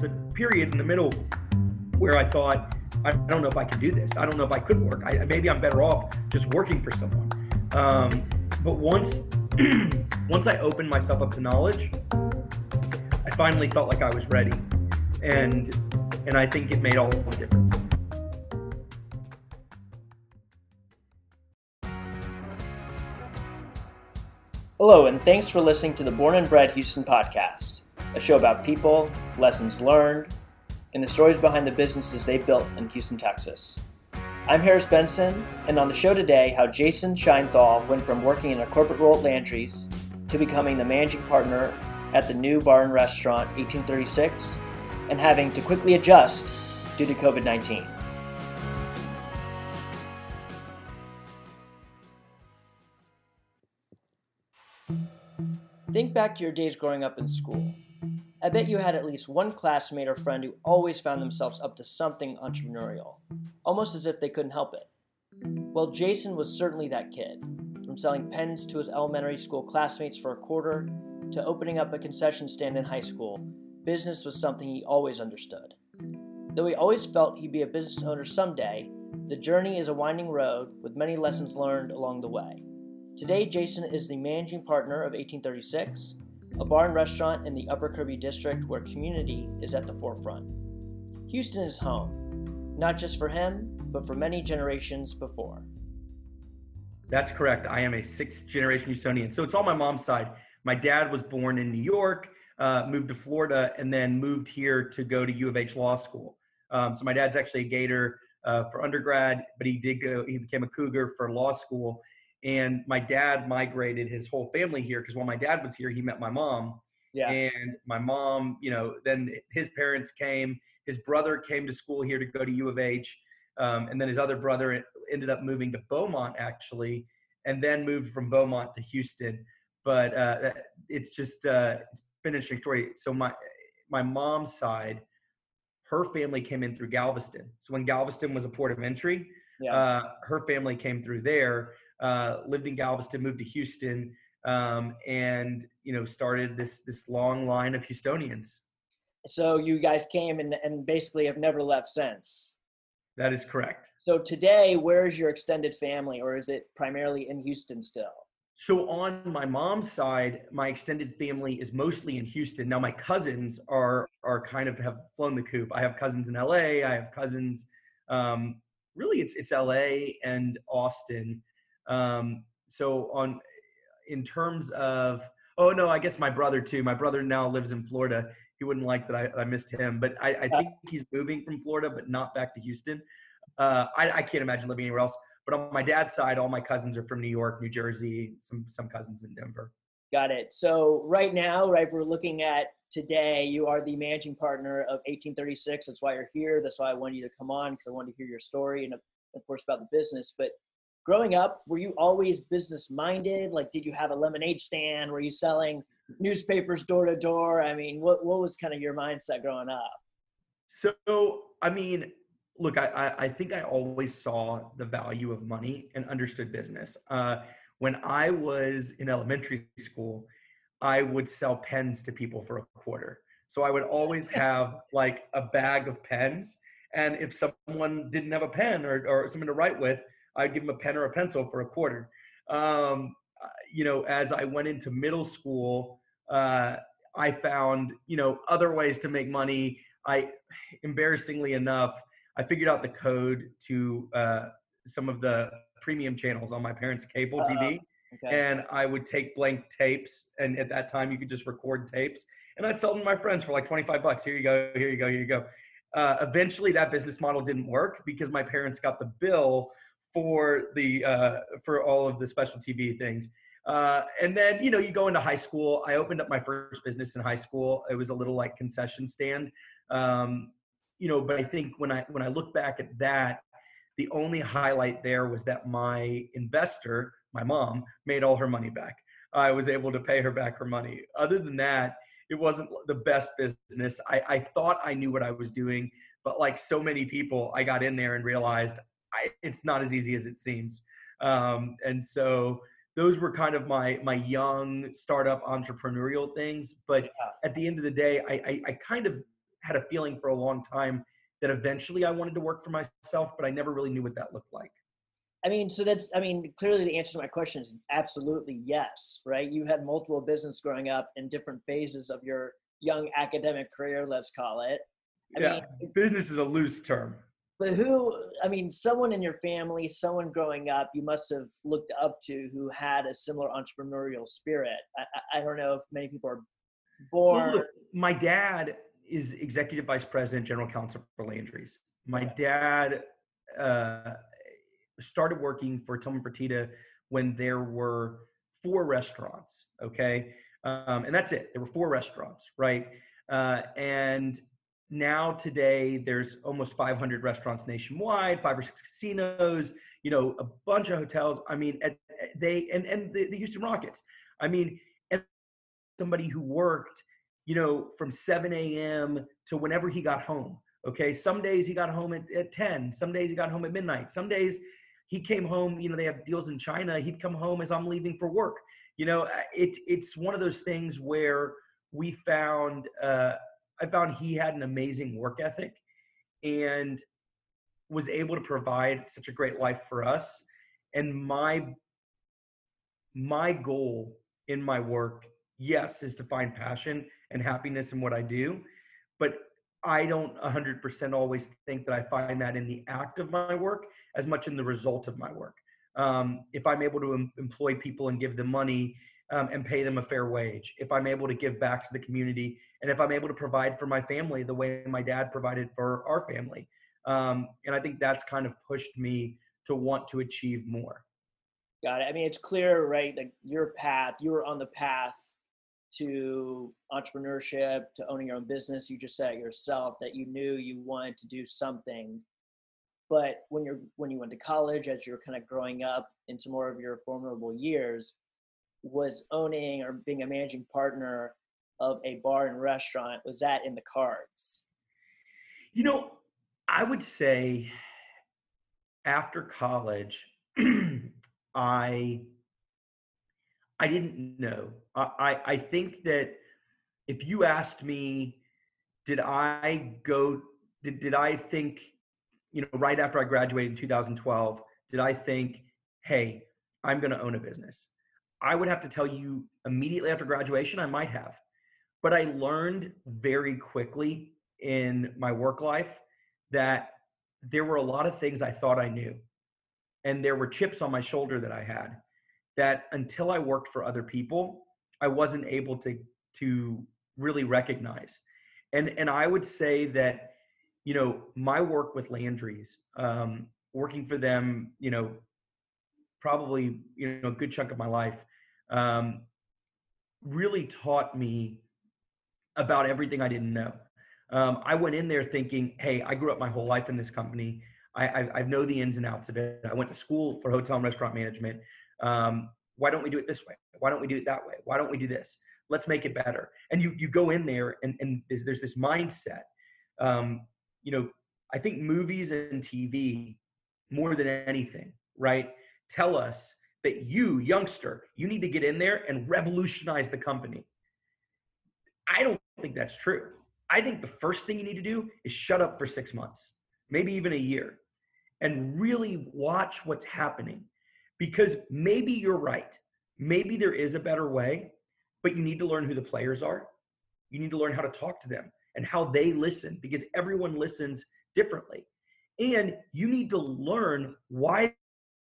was a period in the middle where I thought, I don't know if I can do this. I don't know if I could work. I, maybe I'm better off just working for someone. Um, but once, once I opened myself up to knowledge, I finally felt like I was ready, and and I think it made all the difference. Hello, and thanks for listening to the Born and Bred Houston podcast, a show about people, lessons learned, and the stories behind the businesses they built in Houston, Texas. I'm Harris Benson, and on the show today, how Jason Scheinthal went from working in a corporate role at Landry's to becoming the managing partner at the new bar and restaurant 1836 and having to quickly adjust due to COVID 19. Think back to your days growing up in school. I bet you had at least one classmate or friend who always found themselves up to something entrepreneurial, almost as if they couldn't help it. Well, Jason was certainly that kid. From selling pens to his elementary school classmates for a quarter to opening up a concession stand in high school, business was something he always understood. Though he always felt he'd be a business owner someday, the journey is a winding road with many lessons learned along the way. Today, Jason is the managing partner of 1836 a bar and restaurant in the Upper Kirby district where community is at the forefront. Houston is home, not just for him, but for many generations before. That's correct. I am a sixth generation Houstonian. So it's all my mom's side. My dad was born in New York, uh, moved to Florida, and then moved here to go to U of H Law School. Um, so my dad's actually a Gator uh, for undergrad, but he did go, he became a Cougar for law school. And my dad migrated his whole family here because while my dad was here, he met my mom. Yeah. And my mom, you know, then his parents came. His brother came to school here to go to U of H. Um, and then his other brother ended up moving to Beaumont, actually, and then moved from Beaumont to Houston. But uh, it's just uh, it's been an interesting story. So my my mom's side, her family came in through Galveston. So when Galveston was a port of entry, yeah. uh, her family came through there uh, lived in Galveston, moved to Houston, um, and you know started this this long line of Houstonians. So you guys came and, and basically have never left since. That is correct. So today, where's your extended family, or is it primarily in Houston still? So on my mom's side, my extended family is mostly in Houston. Now my cousins are are kind of have flown the coop. I have cousins in LA. I have cousins. Um, really, it's it's LA and Austin. Um, so on in terms of oh no, I guess my brother too. My brother now lives in Florida. He wouldn't like that I, I missed him, but I, I, think he's moving from Florida, but not back to Houston. Uh, I, I can't imagine living anywhere else. But on my dad's side, all my cousins are from New York, New Jersey, some some cousins in Denver. Got it. So right now, right, we're looking at today. You are the managing partner of 1836. That's why you're here. That's why I wanted you to come on because I wanted to hear your story and of course about the business. But growing up, were you always business minded? Like, did you have a lemonade stand? Were you selling newspapers door to door? I mean, what, what was kind of your mindset growing up? So, I mean, look, I, I think I always saw the value of money and understood business. Uh, when I was in elementary school, I would sell pens to people for a quarter. So I would always have like a bag of pens. And if someone didn't have a pen or, or something to write with, I'd give them a pen or a pencil for a quarter. Um, uh, you know, as I went into middle school, uh, I found you know other ways to make money. I, embarrassingly enough, I figured out the code to uh, some of the premium channels on my parents' cable. TV. Okay. And I would take blank tapes, and at that time you could just record tapes, and I'd sell them to my friends for like 25 bucks. Here you go, here you go, here you go. Uh, eventually, that business model didn't work because my parents got the bill for the uh, for all of the special TV things. Uh, and then you know you go into high school. I opened up my first business in high school. It was a little like concession stand. Um, you know, but I think when I when I look back at that, the only highlight there was that my investor, my mom, made all her money back. I was able to pay her back her money. Other than that, it wasn't the best business. I, I thought I knew what I was doing, but like so many people, I got in there and realized I, it's not as easy as it seems. Um, and so those were kind of my my young startup entrepreneurial things. But yeah. at the end of the day, I, I, I kind of had a feeling for a long time that eventually I wanted to work for myself, but I never really knew what that looked like. I mean, so that's, I mean, clearly the answer to my question is absolutely yes, right? You had multiple business growing up in different phases of your young academic career, let's call it. I yeah, mean, business is a loose term. But who, I mean, someone in your family, someone growing up, you must have looked up to who had a similar entrepreneurial spirit. I, I don't know if many people are born. Well, look, my dad is executive vice president, general counsel for Landry's. My dad uh, started working for Tillman Fertitta when there were four restaurants. Okay, um, and that's it. There were four restaurants, right? Uh, and now today there's almost 500 restaurants nationwide, five or six casinos, you know, a bunch of hotels. I mean, they and and the, the Houston Rockets. I mean, somebody who worked you know, from 7 a.m. to whenever he got home. Okay. Some days he got home at, at 10. Some days he got home at midnight. Some days he came home, you know, they have deals in China. He'd come home as I'm leaving for work. You know, it, it's one of those things where we found, uh, I found he had an amazing work ethic and was able to provide such a great life for us. And my, my goal in my work, yes, is to find passion and happiness in what I do. But I don't 100% always think that I find that in the act of my work as much in the result of my work. Um, if I'm able to em- employ people and give them money um, and pay them a fair wage, if I'm able to give back to the community, and if I'm able to provide for my family the way my dad provided for our family. Um, and I think that's kind of pushed me to want to achieve more. Got it. I mean, it's clear, right? Like your path, you were on the path to entrepreneurship to owning your own business you just said yourself that you knew you wanted to do something but when you're when you went to college as you're kind of growing up into more of your formidable years was owning or being a managing partner of a bar and restaurant was that in the cards you know i would say after college i I didn't know. I, I think that if you asked me, did I go, did, did I think, you know, right after I graduated in 2012, did I think, hey, I'm going to own a business? I would have to tell you immediately after graduation, I might have. But I learned very quickly in my work life that there were a lot of things I thought I knew. And there were chips on my shoulder that I had that until I worked for other people, I wasn't able to to really recognize. And and I would say that, you know, my work with Landry's, um, working for them, you know, probably you know a good chunk of my life, um, really taught me about everything I didn't know. Um, I went in there thinking, hey, I grew up my whole life in this company. I, I, I know the ins and outs of it. I went to school for hotel and restaurant management. Um, why don't we do it this way? Why don't we do it that way? Why don't we do this? Let's make it better. And you you go in there and, and there's this mindset. Um, you know, I think movies and TV, more than anything, right, tell us that you, youngster, you need to get in there and revolutionize the company. I don't think that's true. I think the first thing you need to do is shut up for six months, maybe even a year, and really watch what's happening because maybe you're right. Maybe there is a better way, but you need to learn who the players are. You need to learn how to talk to them and how they listen because everyone listens differently. And you need to learn why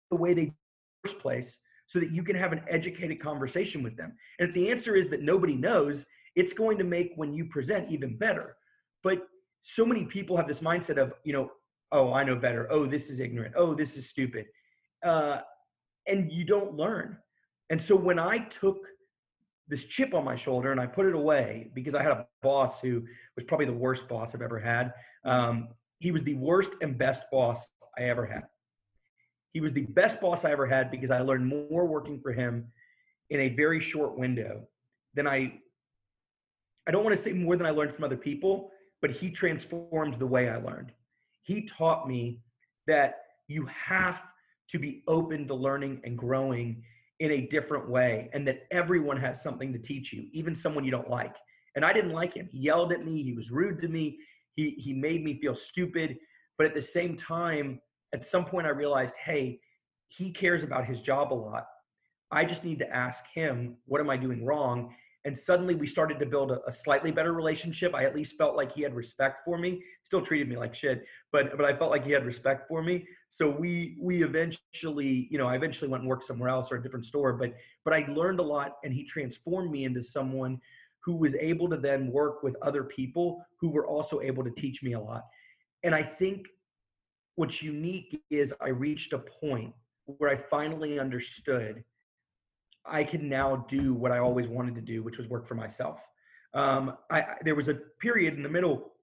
the way they first place so that you can have an educated conversation with them. And if the answer is that nobody knows, it's going to make when you present even better. But so many people have this mindset of, you know, oh, I know better. Oh, this is ignorant. Oh, this is stupid. Uh, and you don't learn. And so when I took this chip on my shoulder and I put it away because I had a boss who was probably the worst boss I've ever had. Um, he was the worst and best boss I ever had. He was the best boss I ever had because I learned more working for him in a very short window than I I don't want to say more than I learned from other people, but he transformed the way I learned. He taught me that you have to be open to learning and growing in a different way and that everyone has something to teach you even someone you don't like And I didn't like him. He yelled at me. He was rude to me. He, he made me feel stupid. But at the same time, at some point, I realized, hey, he cares about his job a lot. I just need to ask him, what am I doing wrong? and suddenly we started to build a, a, slightly better relationship i at least felt like he had respect for me still treated me like shit but but i felt like he had respect for me so we we eventually you know i eventually went and worked somewhere else or a different store but but i learned a lot and he transformed me into someone who was able to then work with other people who were also able to teach me a lot and i think what's unique is i reached a point where i finally understood I can now do what I always wanted to do, which was work for myself. Um, I, there was a period in the middle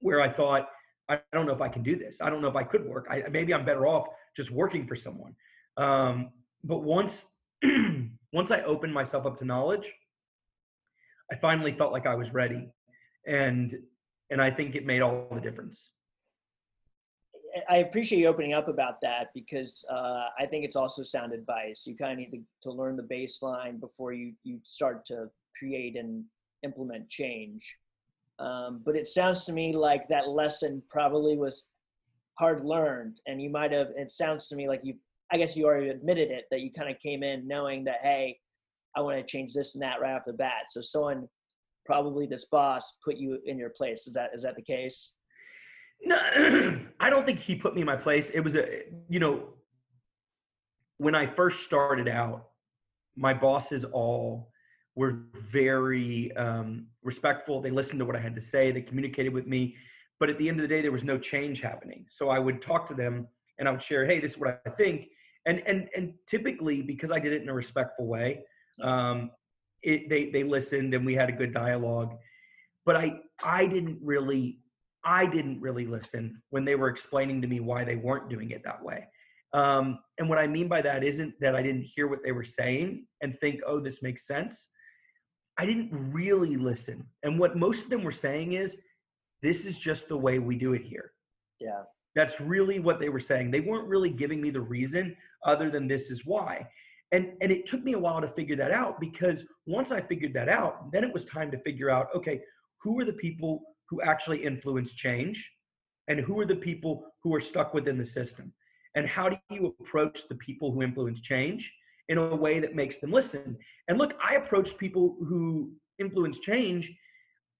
where I thought, I don't know if I can do this. I don't know if I could work. I, maybe I'm better off just working for someone. Um, but once, once I opened myself up to knowledge, I finally felt like I was ready, and and I think it made all the difference. I appreciate you opening up about that because uh, I think it's also sound advice. You kind of need to, to learn the baseline before you, you start to create and implement change. Um, but it sounds to me like that lesson probably was hard learned, and you might have. It sounds to me like you. I guess you already admitted it that you kind of came in knowing that hey, I want to change this and that right off the bat. So someone, probably this boss, put you in your place. Is that is that the case? No, I don't think he put me in my place. It was a, you know, when I first started out, my bosses all were very um, respectful. They listened to what I had to say. They communicated with me. But at the end of the day, there was no change happening. So I would talk to them and I would share, "Hey, this is what I think." And and and typically, because I did it in a respectful way, um, it, they they listened and we had a good dialogue. But I I didn't really I didn't really listen when they were explaining to me why they weren't doing it that way. Um, and what I mean by that isn't that I didn't hear what they were saying and think, oh, this makes sense. I didn't really listen. And what most of them were saying is, this is just the way we do it here. Yeah. That's really what they were saying. They weren't really giving me the reason other than this is why. And and it took me a while to figure that out because once I figured that out, then it was time to figure out, okay, who are the people who actually influence change and who are the people who are stuck within the system? And how do you approach the people who influence change in a way that makes them listen? And look i approached people who influence change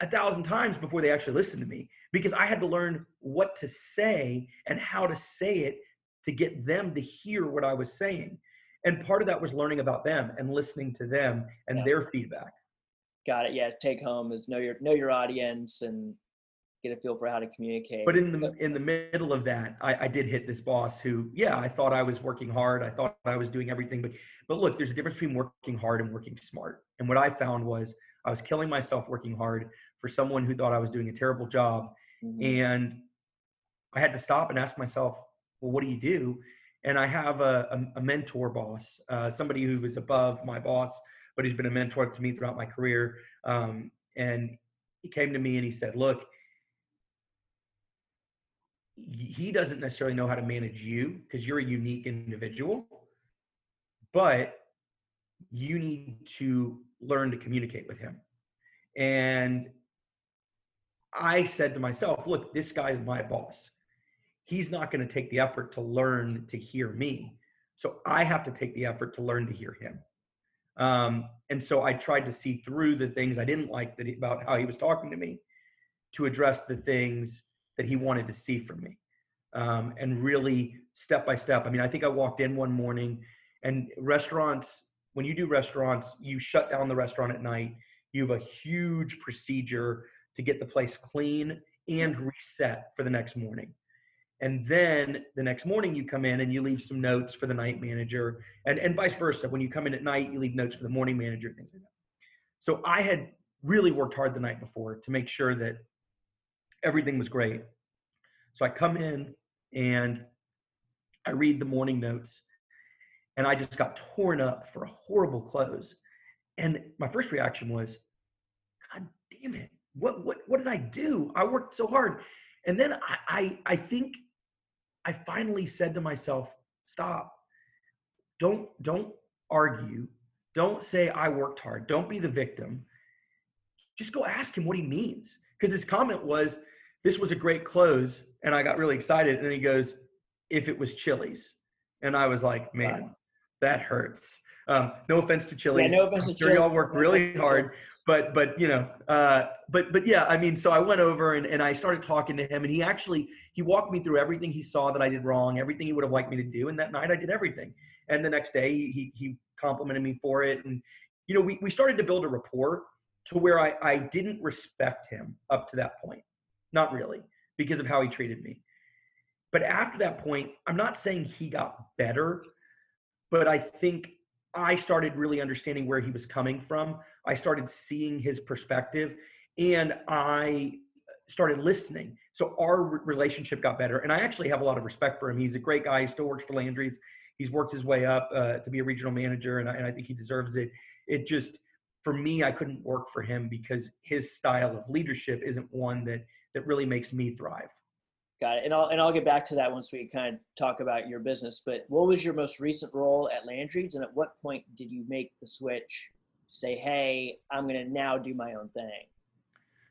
a thousand times before they actually listened to me because i had to learn what to say and how to say it to get them to hear what i was saying. And part of that was learning about them and listening to them and yeah. their feedback got it. Yeah, take home is know your know your audience and get a feel for how to communicate. But in the in the middle of that, I, I did hit this boss who, yeah, I thought I was working hard. I thought I was doing everything, but but look, there's a difference between working hard and working smart. And what I found was I was killing myself working hard for someone who thought I was doing a terrible job, mm-hmm. and I had to stop and ask myself, well, what do you do? And I have a, a, a mentor boss, uh, somebody who was above my boss but he's been a mentor to me throughout my career. Um, and he came to me and he said, "Look, he doesn't necessarily know how to manage you because you're a unique individual, but you need to learn to communicate with him." And I said to myself, "Look, this guy's my boss." He's not going to take the effort to learn to hear me. So I have to take the effort to learn to hear him. Um, and so I tried to see through the things I didn't like that he, about how he was talking to me to address the things that he wanted to see from me. Um, and really step by step. I mean, I think I walked in one morning and restaurants, when you do restaurants, you shut down the restaurant at night. You have a huge procedure to get the place clean and reset for the next morning and then the next morning you come in and you leave some notes for the night manager and, and vice versa. When you come in at night you leave notes for the morning manager things like that. So i had really worked hard the night before to make sure that everything was great. So i come in and i read the morning notes and i just got torn up for a horrible close. And my first reaction was god damn it. What what what did i do? I worked so hard. And then I, I, I think I finally said to myself, stop. Don't don't argue. Don't say I worked hard. Don't be the victim. just go ask him what he means. Because his comment was, this was a great close. And I got really excited. And he goes, if it was Chili's. And I was like, man, that hurts. Um, no offense to Chili's. Yeah, no offense to sure y'all work really hard, but but you know, uh, but but yeah, I mean, so I went over and, and I started talking to him, and he actually he walked me through everything he saw that I did wrong, everything he would have liked me to do, and that night I did everything. And the next day he he complimented me for it, and you know, we we started to build a rapport to where I I didn't respect him up to that point, not really because of how he treated me. But after that point, I'm not saying he got better, but I think I started really understanding where he was coming from. I started seeing his perspective and I started listening. So our relationship got better. And I actually have a lot of respect for him. He's a great guy. He still works for Landry's. He's worked his way up uh, to be a regional manager, and I, and I think he deserves it. It just, for me, I couldn't work for him because his style of leadership isn't one that that really makes me thrive. Got it. And I'll and I'll get back to that once we kind of talk about your business. But what was your most recent role at Landry's, and at what point did you make the switch? Say, hey, I'm going to now do my own thing.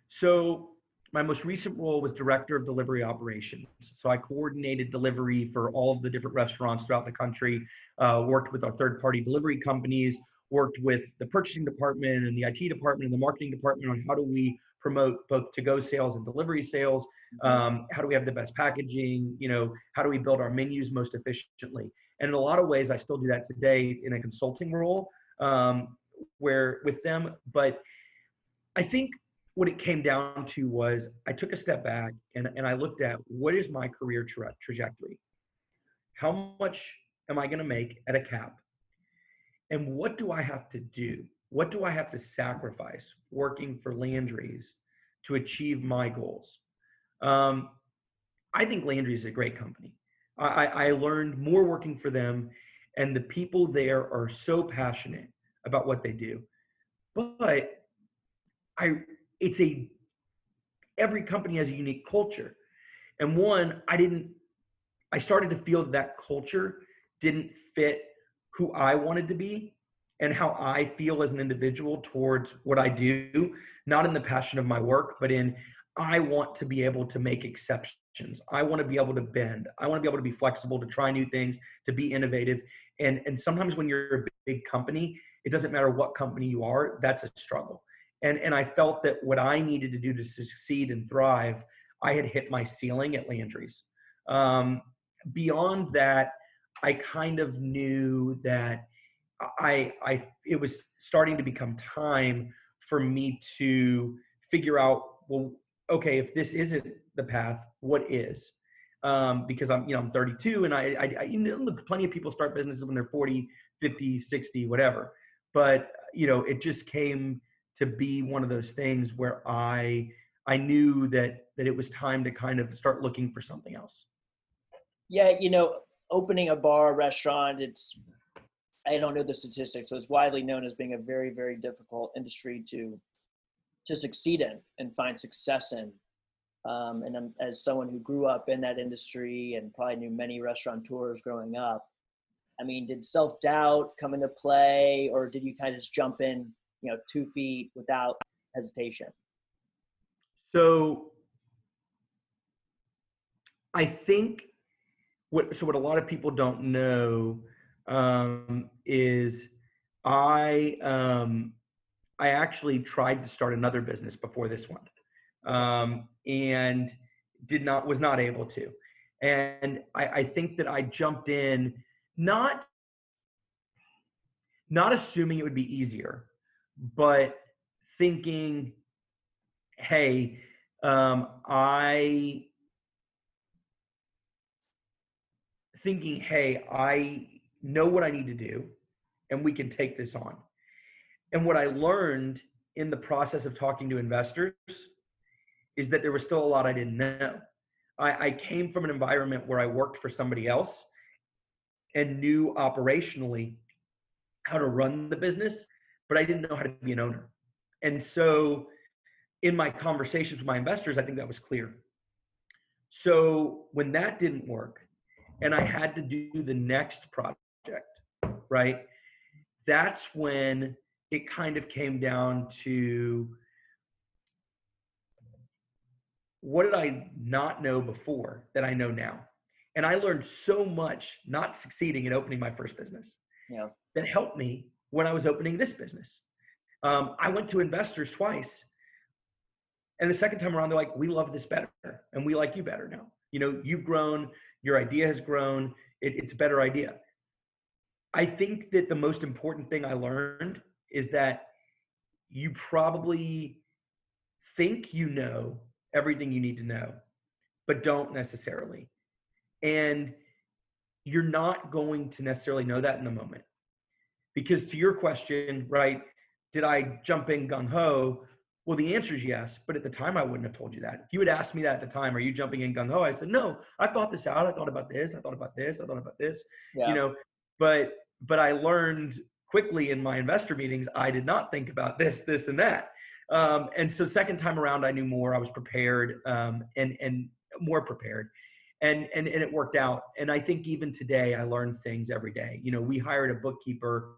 So my most recent role was director of delivery operations. So I coordinated delivery for all of the different restaurants throughout the country. Uh, worked with our third-party delivery companies. Worked with the purchasing department and the IT department and the marketing department on how do we promote both to-go sales and delivery sales. Mm-hmm. Um, how do we have the best packaging? You know, how do we build our menus most efficiently? And in a lot of ways, I still do that today in a consulting role, um, where with them. But I think what it came down to was I took a step back and, and I looked at what is my career tra- trajectory? How much am I going to make at a cap? And what do I have to do what do I have to sacrifice working for Landry's to achieve my goals? Um, I think Landry is a great company. I, I learned more working for them, and the people there are so passionate about what they do. But I, it's a every company has a unique culture, and one I didn't. I started to feel that culture didn't fit who I wanted to be and how I feel as an individual towards what I do, not in the passion of my work, but in I want to be able to make exceptions. I want to be able to bend. I want to be able to be flexible, to try new things, to be innovative. And, and sometimes when you're a big company, it doesn't matter what company you are, that's a struggle. And, and I felt that what I needed to do to succeed and thrive, I had hit my ceiling at Landry's. Um, beyond that, I kind of knew that I, I, it was starting to become time for me to figure out, well, okay, if this isn't the path, what is? Um, because I'm, you know, I'm 32 and I, I, I, you know, look, plenty of people start businesses when they're 40, 50, 60, whatever. But, you know, it just came to be one of those things where I, I knew that, that it was time to kind of start looking for something else. Yeah. You know, opening a bar, restaurant, it's I don't know the statistics, so it's widely known as being a very, very difficult industry to to succeed in and find success in. Um, and I'm, as someone who grew up in that industry and probably knew many restaurateurs growing up, I mean, did self doubt come into play, or did you kind of just jump in, you know, two feet without hesitation? So, I think what so what a lot of people don't know um, is I um, I actually tried to start another business before this one, um, and did not was not able to. And I, I think that I jumped in not not assuming it would be easier, but thinking, hey, um, I thinking, hey, I know what I need to do, and we can take this on. And what I learned in the process of talking to investors is that there was still a lot I didn't know. I, I came from an environment where I worked for somebody else and knew operationally how to run the business, but I didn't know how to be an owner. And so in my conversations with my investors, I think that was clear. So when that didn't work, and I had to do the next project, right? That's when it kind of came down to what did I not know before that I know now? And I learned so much not succeeding in opening my first business Yeah. that helped me when I was opening this business. Um, I went to investors twice. And the second time around, they're like, we love this better and we like you better now. You know, you've grown, your idea has grown, it, it's a better idea. I think that the most important thing I learned is that you probably think you know everything you need to know, but don't necessarily. And you're not going to necessarily know that in the moment. Because to your question, right, did I jump in gung ho? Well, the answer is yes, but at the time I wouldn't have told you that. If you had asked me that at the time, are you jumping in gung ho? I said, no, I thought this out. I thought about this. I thought about this. I thought about this. Yeah. You know, but but I learned quickly in my investor meetings, I did not think about this, this, and that. Um, and so second time around, I knew more. I was prepared um, and and more prepared, and and and it worked out. And I think even today, I learn things every day. You know, we hired a bookkeeper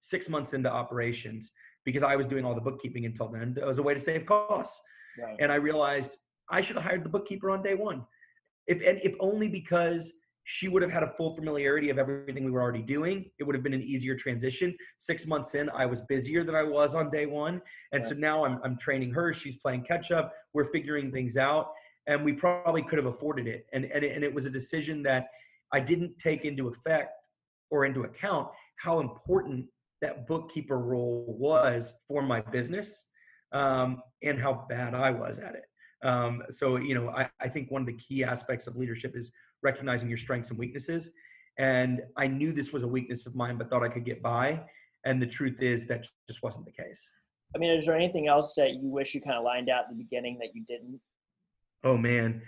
six months into operations because I was doing all the bookkeeping until then. It was a way to save costs, Right. and I realized I should have hired the bookkeeper on day one, if and if only because she would have had a full familiarity of everything we were already doing. It would have been an easier transition. Six months in, I was busier than I was on day one. And so now I'm, I'm training her. She's playing catch up. We're figuring things out. And we probably could have afforded it. And, and, it, and it was a decision that I didn't take into effect or into account how important that bookkeeper role was for my business um, and how bad I was at it. Um, so, you know, I, I think one of the key aspects of leadership is recognizing your strengths and weaknesses. And I knew this was a weakness of mine, but thought I could get by. And the truth is that just wasn't the case. I mean, is there anything else that you wish you kind of lined out at the beginning that you didn't? Oh man,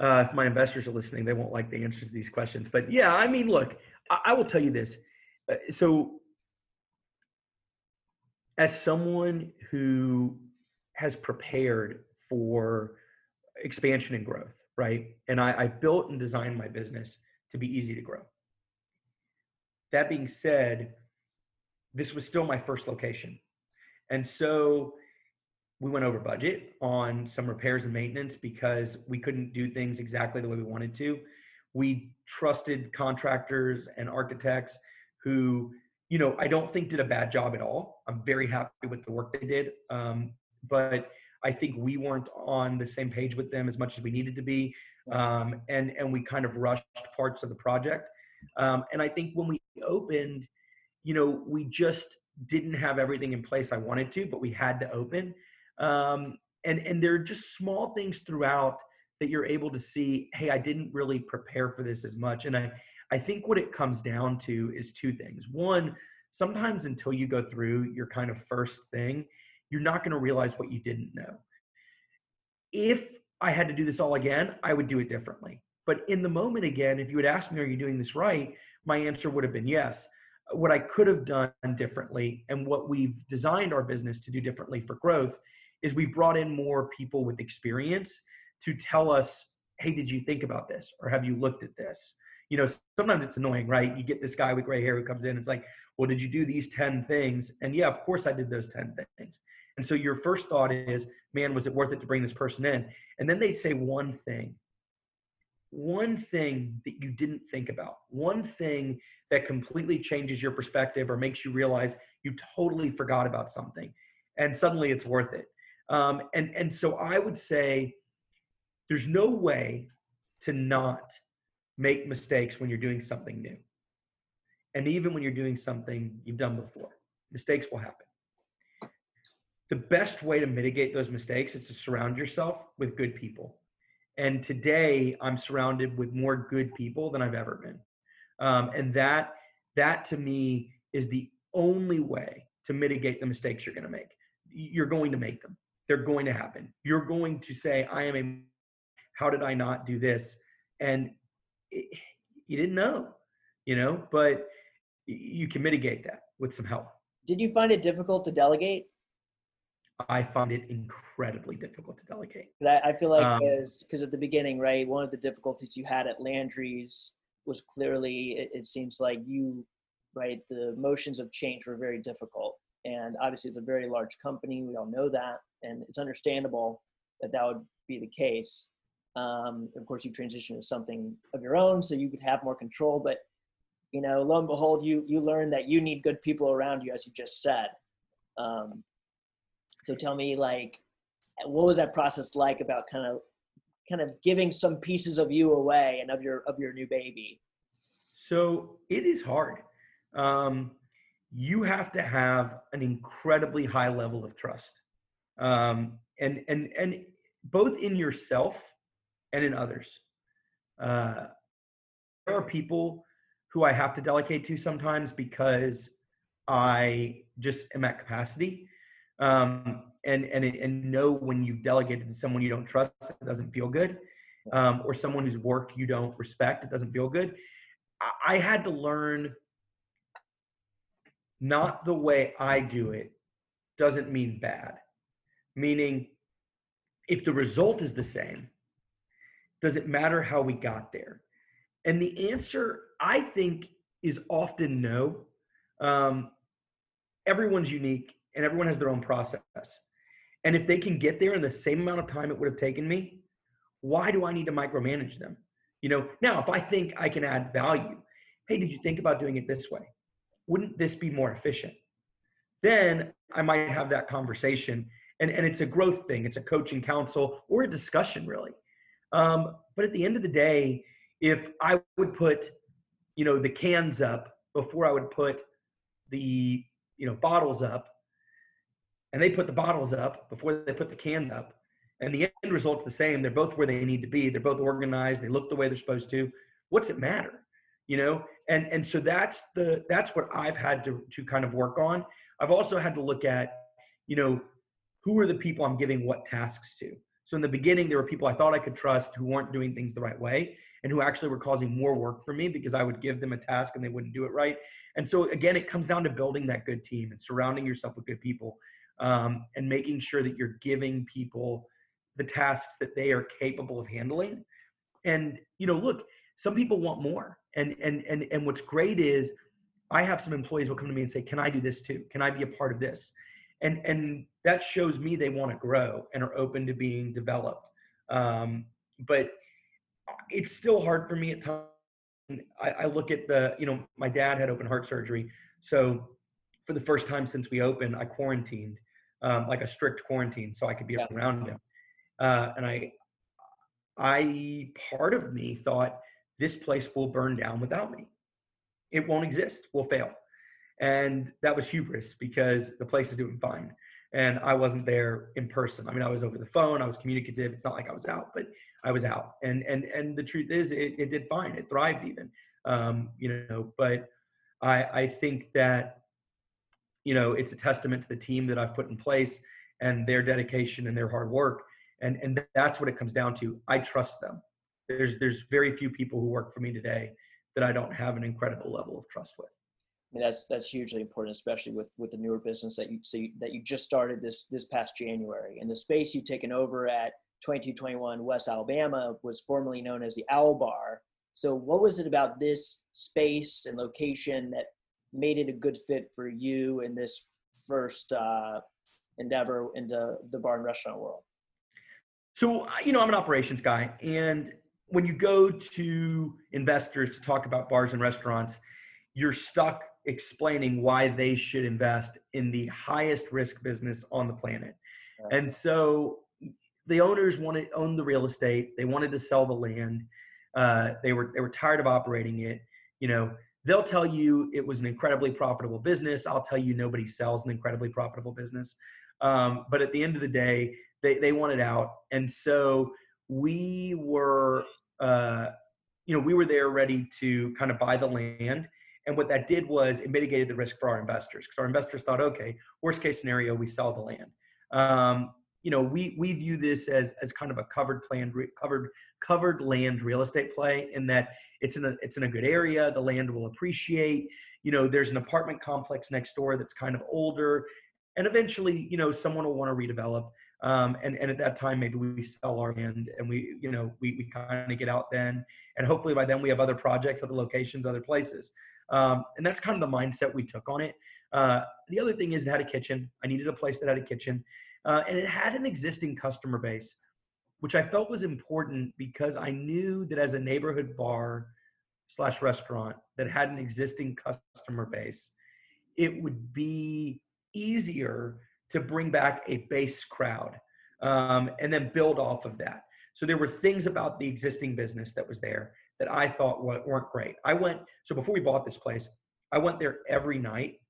uh, if my investors are listening, they won't like the answers to these questions. But yeah, I mean, look, I, I will tell you this. Uh, so, as someone who has prepared for expansion and growth, right? And I, I built and designed my business to be easy to grow. That being said, this was still my first location. And so we went over budget on some repairs and maintenance because we couldn't do things exactly the way we wanted to. We trusted contractors and architects who, you know, I don't think did a bad job at all. I'm very happy with the work they did. Um, but I think we weren't on the same page with them as much as we needed to be, um, and and we kind of rushed parts of the project. Um, and I think when we opened, you know, we just didn't have everything in place I wanted to, but we had to open. Um, and and there are just small things throughout that you're able to see. Hey, I didn't really prepare for this as much, and I I think what it comes down to is two things. One, sometimes until you go through your kind of first thing you're not going to realize what you didn't know. If I had to do this all again, I would do it differently. But in the moment again, if you had asked me, are you doing this right? My answer would have been yes. What I could have done differently and what we've designed our business to do differently for growth is we've brought in more people with experience to tell us, hey, did you think about this? Or have you looked at this? You know, sometimes it's annoying, right? You get this guy with gray hair who comes in, it's like, well, did you do these 10 things? And yeah, of course I did those 10 things. And so your first thought is, man, was it worth it to bring this person in? And then they say one thing, one thing that you didn't think about, one thing that completely changes your perspective or makes you realize you totally forgot about something. And suddenly it's worth it. Um, and, and so I would say there's no way to not make mistakes when you're doing something new. And even when you're doing something you've done before, mistakes will happen the best way to mitigate those mistakes is to surround yourself with good people. And today I'm surrounded with more good people than I've ever been. Um, and that, that to me is the only way to mitigate the mistakes you're going to make. You're going to make them. They're going to happen. You're going to say, I am a, how did I not do this? And it, you didn't know, you know, but you can mitigate that with some help. Did you find it difficult to delegate? I find it incredibly difficult to delegate. I, feel like Um, because at the beginning, right, one of the difficulties you had at Landry's was clearly it, it seems like you, right, the motions of change were very difficult, and obviously it's a very large company. We all know that, and it's understandable. that that would be the case. Um, of course, you transition to something of your own, so you could have more control. But you know, lo and behold, you you learn that you need good people around you, as you just said. Um, so tell me, like, what was that process like about kind of kind of giving some pieces of you away and of your of your new baby? So it is hard. Um, you have to have an incredibly high level of trust, um, and and and both in yourself and in others. Uh, there are people who I have to delegate to sometimes because I just am at capacity. Um, and and and know when you've delegated to someone you don't trust, it doesn't feel good, um, or someone whose work you don't respect, it doesn't feel good. I, I had to learn not the way I do it doesn't mean bad. Meaning, if the result is the same, does it matter how we got there? And the answer, I think, is often no. Um, everyone's unique and everyone has their own process. And if they can get there in the same amount of time it would have taken me, why do I need to micromanage them? You know, now if I think I can add value, hey, did you think about doing it this way? Wouldn't this be more efficient? Then I might have that conversation. And, and it's a growth thing, it's a coaching council or a discussion, really. Um, but at the end of the day, if I would put, you know, the cans up before I would put the, you know, bottles up, and they put the bottles up before they put the cans up, and the end result's the same. They're both where they need to be. They're both organized. They look the way they're supposed to. What's it matter? You know, and and so that's the that's what I've had to to kind of work on. I've also had to look at, you know, who are the people I'm giving what tasks to. So in the beginning, there were people I thought I could trust who weren't doing things the right way and who actually were causing more work for me because I would give them a task and they wouldn't do it right. And so again, it comes down to building that good team and surrounding yourself with good people um, and making sure that you're giving people the tasks that they are capable of handling. And you know, look, some people want more, and and and and what's great is I have some employees will come to me and say, "Can I do this too? Can I be a part of this?" and and that shows me they want to grow and are open to being developed um, but it's still hard for me at times I, I, look at the you know my dad had open heart surgery so for the first time since we opened i quarantined um, like a strict quarantine so i could be yeah. around him. Uh, and i i part of me thought this place will burn down without me. It won't exist. We'll fail. And that was hubris because the place is doing fine and i wasn't there in person. I mean i was over the phone i was communicative it's not like i was out but i was out. And and and the truth is it, it did fine it thrived even. Um, you know but i i think that you know it's a testament to the team that i've put in place and their dedication and their hard work and and that's what it comes down to i trust them there's there's very few people who work for me today that i don't have an incredible level of trust with I mean, that's that's hugely important, especially with with the newer business that you see that you just started this this past January. And the space you've taken over at 2221 West Alabama was formerly known as the Owl Bar. So, what was it about this space and location that made it a good fit for you in this first uh, endeavor into the bar and restaurant world? So, you know, I'm an operations guy, and when you go to investors to talk about bars and restaurants, you're stuck explaining why they should invest in the highest risk business on the planet. Right. And so the owners wanted own the real estate. They wanted to sell the land. Uh, they were they were tired of operating it. You know, they'll tell you it was an incredibly profitable business. I'll tell you nobody sells an incredibly profitable business. Um, but at the end of the day, they they wanted out, and so we were. Uh, you know, we were there ready to kind of buy the land and what that did was it mitigated the risk for our investors because our investors thought, okay, worst case scenario, we sell the land. Um, you know, we we view this as as kind of a covered plan, covered covered land real estate play in that it's in a it's in a good area. The land will appreciate. You know, there's an apartment complex next door that's kind of older, and eventually, you know, someone will want to redevelop. Um, and and at that time, maybe we sell our land and we you know we we kind of get out then, and hopefully by then we have other projects, other locations, other places. Um, and that's kind of the mindset we took on it. Uh, the other thing is it had a kitchen. I needed a place that had a kitchen. Uh, and it had an existing customer base which I felt was important because I knew that as a neighborhood bar slash restaurant that had an existing customer base, it would be easier to bring back a base crowd um, and then build off of that. So there were things about the existing business that was there that I thought weren't great. I went, so before we bought this place, I went there every night,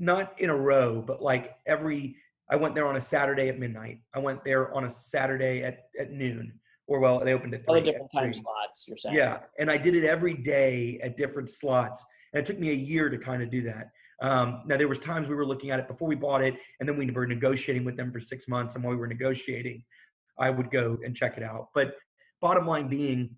not in a row, but like every, I went there on a Saturday at midnight. I went there on a Saturday at, at noon, or well, they opened at three. different time slots, you're saying. Yeah. And I did it every day at different slots. And it took me a year to kind of do that. Um, now there was times we were looking at it before we bought it, and then we were negotiating with them for six months. And while we were negotiating, I would go and check it out. But bottom line being,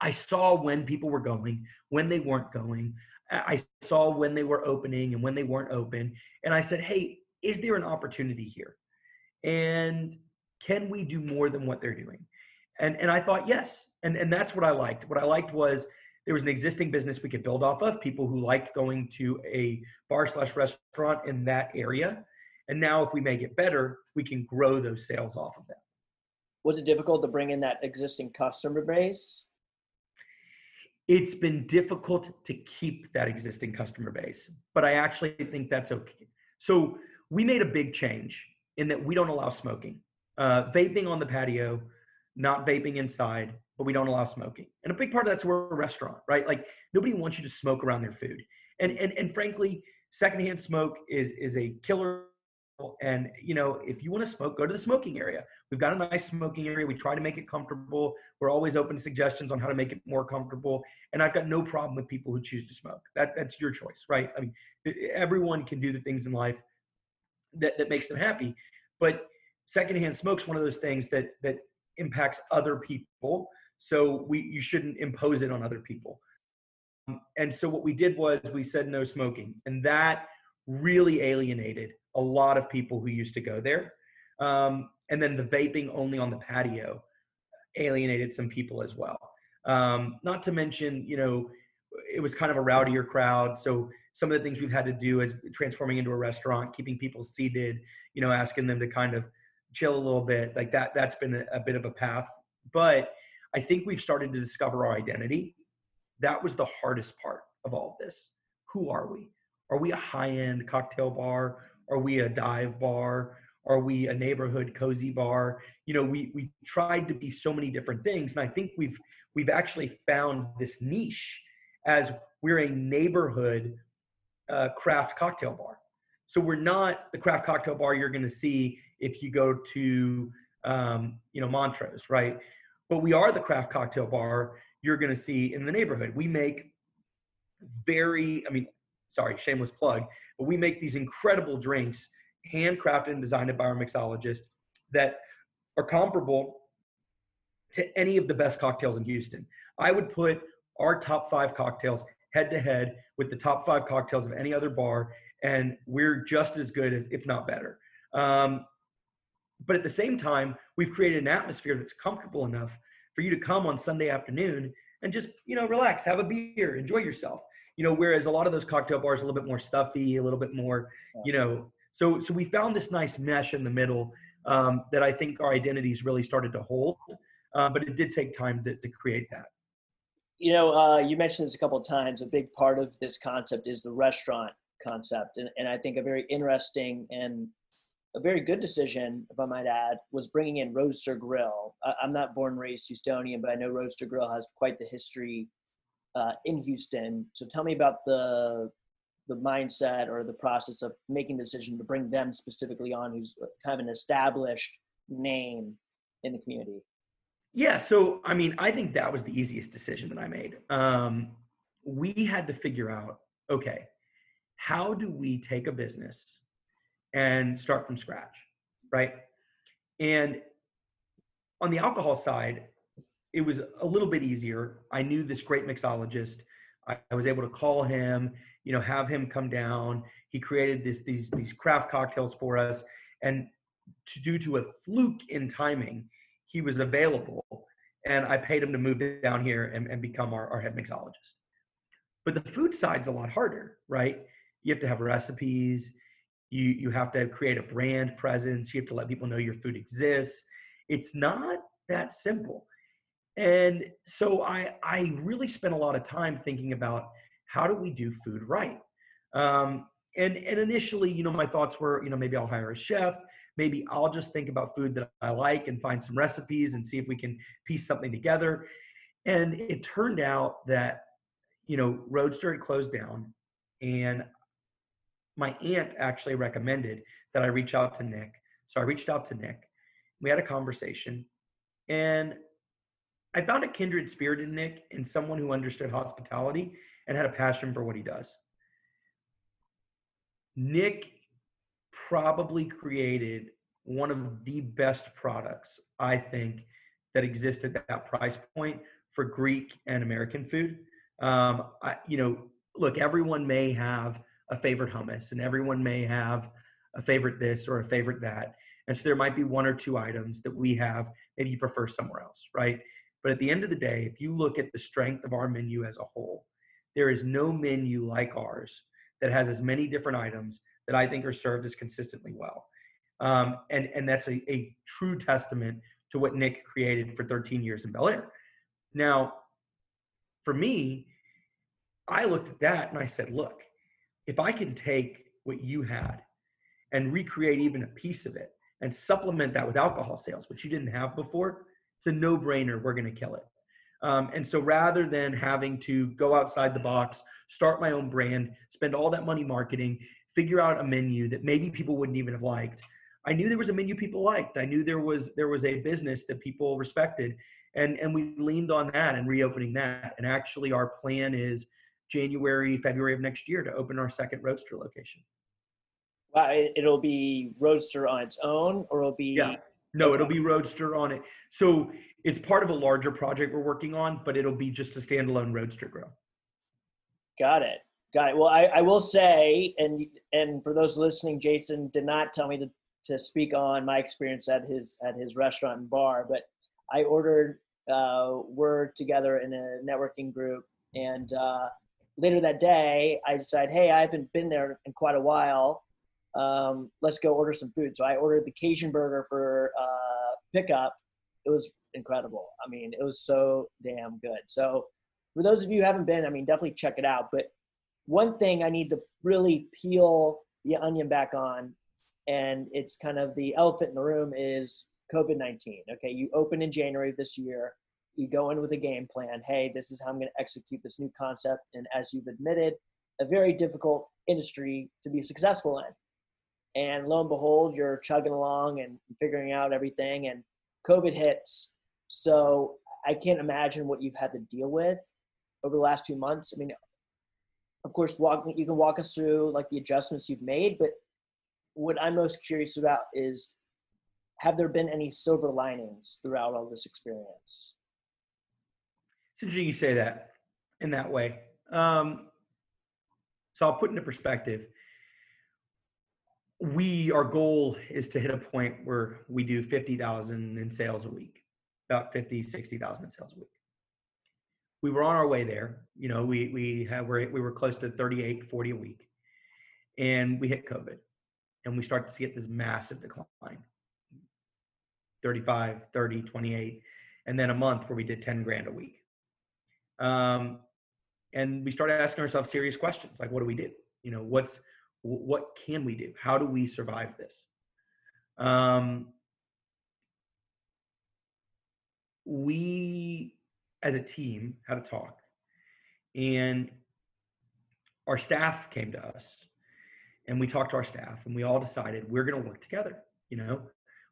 I saw when people were going, when they weren't going. I saw when they were opening and when they weren't open. And I said, hey, is there an opportunity here? And can we do more than what they're doing? And and I thought yes. And and that's what I liked. What I liked was there was an existing business we could build off of, people who liked going to a bar slash restaurant in that area. And now if we make it better, we can grow those sales off of that. Was it difficult to bring in that existing customer base? It's been difficult to keep that existing customer base, but I actually think that's okay. So we made a big change in that we don't allow smoking. Uh, vaping on the patio, not vaping inside, but we don't allow smoking. And a big part of that's we're a restaurant, right? Like nobody wants you to smoke around their food. And and and frankly, secondhand smoke is is a killer and you know if you want to smoke go to the smoking area. We've got a nice smoking area. We try to make it comfortable. We're always open to suggestions on how to make it more comfortable and i've got no problem with people who choose to smoke. That that's your choice right? I mean everyone can do the things in life that, that makes them happy but secondhand smoke's one of those things that that impacts other people so we you shouldn't impose it on other people. Um, and so what we did was we said no smoking and that really alienated a lot of people who used to go there. Um, and then the vaping only on the patio alienated some people as well. Um, not to mention, you know, it was kind of a rowdier crowd. So some of the things we've had to do is transforming into a restaurant, keeping people seated, you know, asking them to kind of chill a little bit. Like that, that's been a, a bit of a path. But I think we've started to discover our identity. That was the hardest part of all of this. Who are we? Are we a high end cocktail bar? Are we a dive bar? Are we a neighborhood cozy bar? You know, we we tried to be so many different things, and I think we've we've actually found this niche as we're a neighborhood uh, craft cocktail bar. So we're not the craft cocktail bar you're going to see if you go to um, you know Montrose, right? But we are the craft cocktail bar you're going to see in the neighborhood. We make very, I mean, sorry, shameless plug, but we make these incredible drinks, handcrafted and designed by our mixologist, that are comparable to any of the best cocktails in Houston. I would put our top five cocktails head to head with the top five cocktails of any other bar, and we're just as good, if not better. Um, but at the same time, we've created an atmosphere that's comfortable enough for you to come on Sunday afternoon and just you know relax, have a beer, enjoy yourself you know whereas a lot of those cocktail bars are a little bit more stuffy a little bit more you know so so we found this nice mesh in the middle um, that i think our identities really started to hold uh, but it did take time to, to create that you know uh, you mentioned this a couple of times a big part of this concept is the restaurant concept and, and i think a very interesting and a very good decision, if I might add, was bringing in Roadster Grill. I'm not born and raised Houstonian, but I know Roadster Grill has quite the history uh, in Houston. So tell me about the the mindset or the process of making the decision to bring them specifically on, who's kind of an established name in the community. Yeah, so I mean, I think that was the easiest decision that I made. Um, we had to figure out, okay, how do we take a business and start from scratch, right? And on the alcohol side, it was a little bit easier. I knew this great mixologist. I, I, was able to call him, you know, have him come down. He created this these these craft cocktails for us, and to due to a fluke in timing, he was available, and I paid him to move down here and, and become our, our head mixologist. But the food side's a lot harder, right? You have to have recipes. You you have to create a brand presence. You have to let people know your food exists. It's not that simple. And so I I really spent a lot of time thinking about how do we do food right. Um, and and initially, you know, my thoughts were, you know, maybe I'll hire a chef. Maybe I'll just think about food that I like and find some recipes and see if we can piece something together. And it turned out that, you know, Roadster had closed down, and my aunt actually recommended that I reach out to Nick. So I reached out to Nick. We had a conversation, and I found a kindred spirit in Nick and someone who understood hospitality and had a passion for what he does. Nick probably created one of the best products, I think, that exists at that price point for Greek and American food. Um, I, you know, look, everyone may have a favorite hummus and everyone may have a favorite this or a favorite that. And so there might be one or two items that we have, maybe you prefer somewhere else, right? But at the end of the day, if you look at the strength of our menu as a whole, there is no menu like ours that has as many different items that I think are served as consistently well. Um, and, and that's a, a true testament to what Nick created for 13 years in Bellaire. Now, for me, I looked at that and I said, look, if I can take what you had and recreate even a piece of it and supplement that with alcohol sales, which you didn't have before, it's a no brainer. We're going to kill it. Um, and so rather than having to go outside the box, start my own brand, spend all that money marketing, figure out a menu that maybe people wouldn't even have liked, I knew there was a menu people liked. I knew there was there was a business that people respected, and and we leaned on that and reopening that. And actually, our plan is January, February of next year to open our second Roadster location. Wow, it'll be Roadster on its own, or it'll be yeah. No, it'll be Roadster on it. So it's part of a larger project we're working on, but it'll be just a standalone Roadster grill. Got it. Got it. Well, I, I will say, and and for those listening, Jason did not tell me to, to speak on my experience at his at his restaurant and bar, but I ordered. Uh, we're together in a networking group, and uh, later that day, I decided, hey, I haven't been there in quite a while. Um, let's go order some food. So I ordered the Cajun burger for uh, pickup. It was incredible. I mean, it was so damn good. So for those of you who haven't been, I mean, definitely check it out. But one thing I need to really peel the onion back on, and it's kind of the elephant in the room is COVID 19. Okay, you open in January this year, you go in with a game plan. Hey, this is how I'm going to execute this new concept. And as you've admitted, a very difficult industry to be successful in. And lo and behold, you're chugging along and figuring out everything, and COVID hits. So I can't imagine what you've had to deal with over the last two months. I mean, of course, walk you can walk us through like the adjustments you've made, but what I'm most curious about is have there been any silver linings throughout all this experience? It's interesting you say that in that way. Um, so I'll put into perspective. We our goal is to hit a point where we do fifty thousand in sales a week, about 50, 60,000 in sales a week we were on our way there. You know, we we had we we were close to 38, 40 a week, and we hit COVID, and we started to see it this massive decline. 35, 30, 28, and then a month where we did 10 grand a week. Um, and we started asking ourselves serious questions like, what do we do? You know, what's what can we do? How do we survive this? Um, we as a team had a talk and our staff came to us and we talked to our staff and we all decided we're going to work together you know?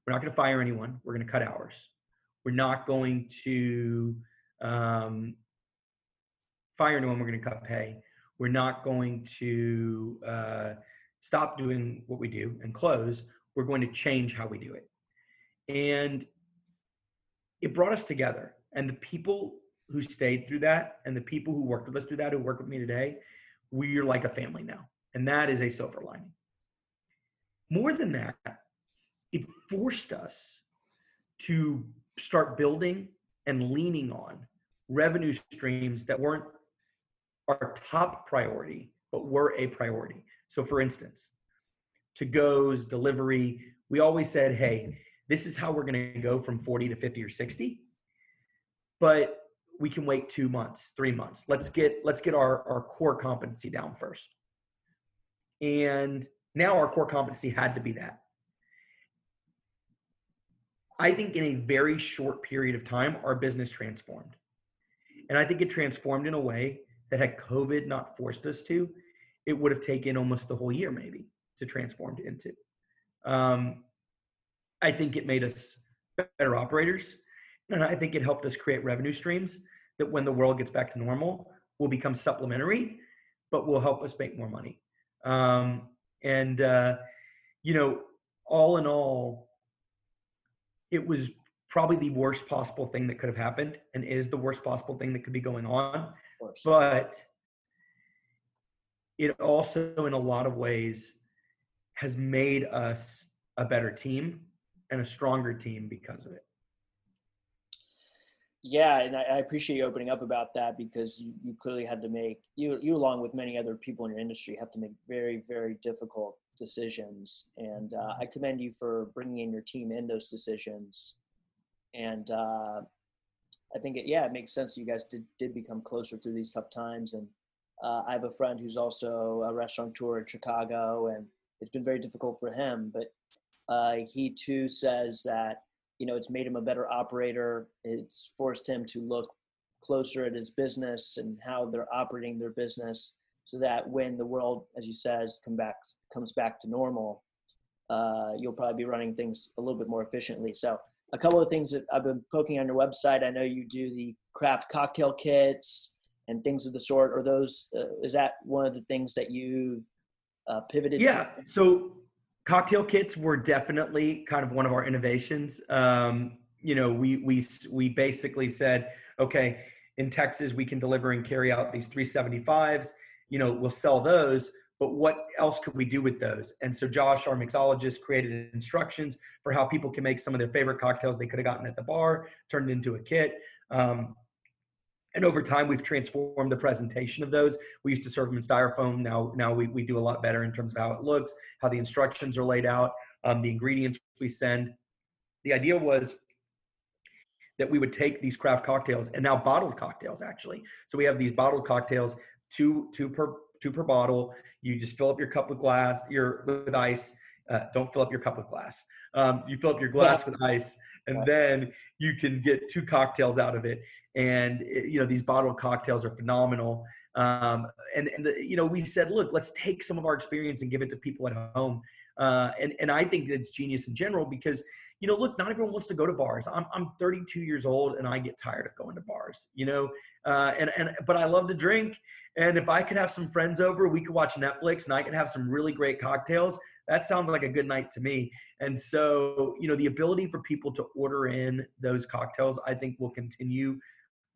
We're not going to fire anyone. We're going to cut hours. We're not going to um, fire anyone. We're going to cut pay we're not going to uh, stop doing what we do and close we're going to change how we do it and it brought us together and the people who stayed through that and the people who worked with us through that, who work with me today, we're like a family now. And that is a silver lining. More than that, it forced us to start building and leaning on revenue streams that weren't our top priority, but were a priority. So, for instance, to goes, delivery, we always said, hey, this is how we're going to go from 40 to 50 or 60. But we can wait two months, three months. Let's get let's get our, our core competency down first. And now our core competency had to be that. I think in a very short period of time, our business transformed. And I think it transformed in a way that had COVID not forced us to, it would have taken almost the whole year maybe to transform into. Um, I think it made us better operators. And I think it helped us create revenue streams that when the world gets back to normal will become supplementary, but will help us make more money. Um, and, uh, you know, all in all, it was probably the worst possible thing that could have happened and is the worst possible thing that could be going on. But it also, in a lot of ways, has made us a better team and a stronger team because of it. Yeah, and I, I, appreciate you opening up about that because you, you clearly had to make you you along with many other people in your industry have to make very very difficult decisions, and uh, I commend you for bringing in your team in those decisions, and uh, I think it yeah it makes sense you guys did did become closer through these tough times, and uh, I have a friend who's also a restaurateur in Chicago, and it's been very difficult for him, but uh, he too says that you know it's made him a better operator. It's forced him to look closer at his business and how they're operating their business, so that when the world, as you says, come back comes back to normal, uh, you'll probably be running things a little bit more efficiently. So a couple of things that I've been poking on your website. I know you do the craft cocktail kits and things of the sort. Are those uh, is that one of the things that you uh, pivoted? Yeah. So cocktail kits were definitely kind of one of our innovations. Um, you know, we we we basically said, okay, in Texas we can deliver and carry out these 375s. You know, we'll sell those, but what else could we do with those? And so Josh, our mixologist, created instructions for how people can make some of their favorite cocktails they could have gotten at the bar, turned into a kit. Um, and over time we've transformed the presentation of those we used to serve them in styrofoam now now we, we do a lot better in terms of how it looks how the instructions are laid out um, the ingredients we send the idea was that we would take these craft cocktails and now bottled cocktails actually so we have these bottled cocktails two two per two per bottle. You just fill up your cup with glass your with ice uh, don't fill up your cup with glass. Um, you fill up your glass with ice and then you can get two cocktails out of it. And it, you know these bottled cocktails are phenomenal. Um, and and the, you know we said look let's take some of our experience and give it to people at home uh, and and I think it's genius in general because you know look not everyone wants to go to bars. I'm I'm 32 years old and I get tired of going to bars you know? Uh, and and but I love to drink. And if I could have some friends over we could watch Netflix and I could have some really great cocktails. That sounds like a good night to me. And so you know the ability for people to order in those cocktails I think will continue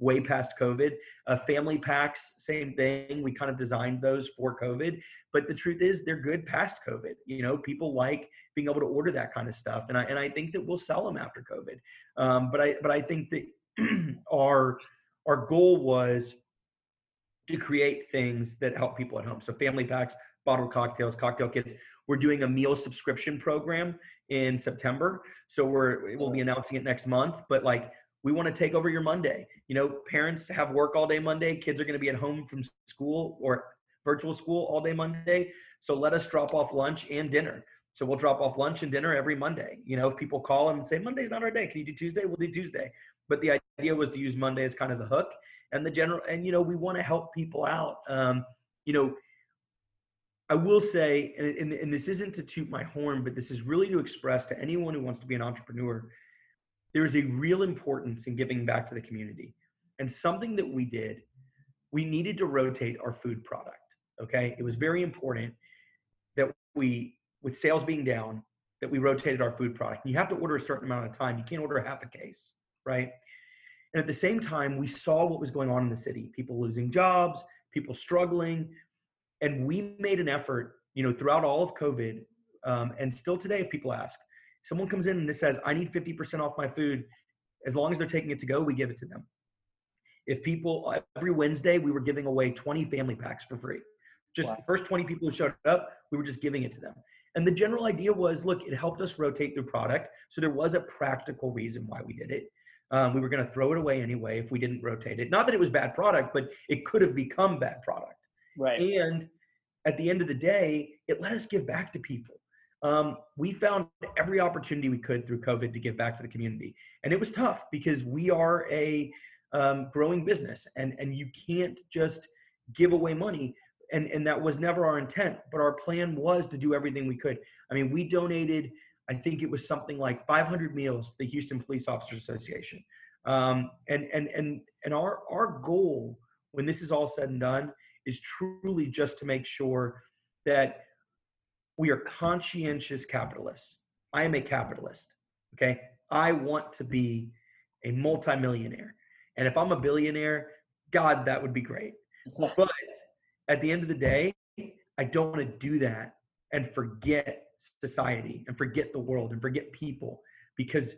way past COVID. Uh, family packs, same thing. We kind of designed those for COVID, but the truth is they're good past COVID. You know, people like being able to order that kind of stuff, and I and I think that we'll sell them after COVID. Um, but I but I think that our our goal was to create things that help people at home. So family packs, bottled cocktails, cocktail kits. We're doing a meal subscription program in September. So we're we'll be announcing it next month. But like we want to take over your Monday. You know, parents have work all day Monday. Kids are going to be at home from school or virtual school all day Monday. So let us drop off lunch and dinner. So we'll drop off lunch and dinner every Monday. You know, if people call and say Monday's not our day, can you do Tuesday? We'll do Tuesday. But the idea was to use Monday as kind of the hook and the general. And you know, we want to help people out. Um, you know, I will say, and, and, and this isn't to toot my horn, but this is really to express to anyone who wants to be an entrepreneur there is a real importance in giving back to the community. And something that we did, we needed to rotate our food product. Okay. It was very important that we, with sales being down, that we rotated our food product. And you have to order a certain amount of time. You can't order half a case, right? And at the same time, we saw what was going on in the city people losing jobs, people struggling. And we made an effort, you know, throughout all of COVID, um, and still today, if people ask, Someone comes in and says, I need 50% off my food. As long as they're taking it to go, we give it to them. If people, every Wednesday, we were giving away 20 family packs for free. Just wow. the first 20 people who showed up, we were just giving it to them. And the general idea was look, it helped us rotate the product. So there was a practical reason why we did it. Um, we were going to throw it away anyway if we didn't rotate it. Not that it was bad product, but it could have become bad product. Right. And at the end of the day, it let us give back to people. Um, we found every opportunity we could through COVID to give back to the community, and it was tough because we are a um, growing business, and and you can't just give away money, and and that was never our intent. But our plan was to do everything we could. I mean, we donated. I think it was something like 500 meals to the Houston Police Officers Association, um, and and and and our our goal when this is all said and done is truly just to make sure that we are conscientious capitalists. I am a capitalist. Okay. I want to be a multimillionaire. And if I'm a billionaire, God, that would be great. but at the end of the day, I don't want to do that and forget society and forget the world and forget people because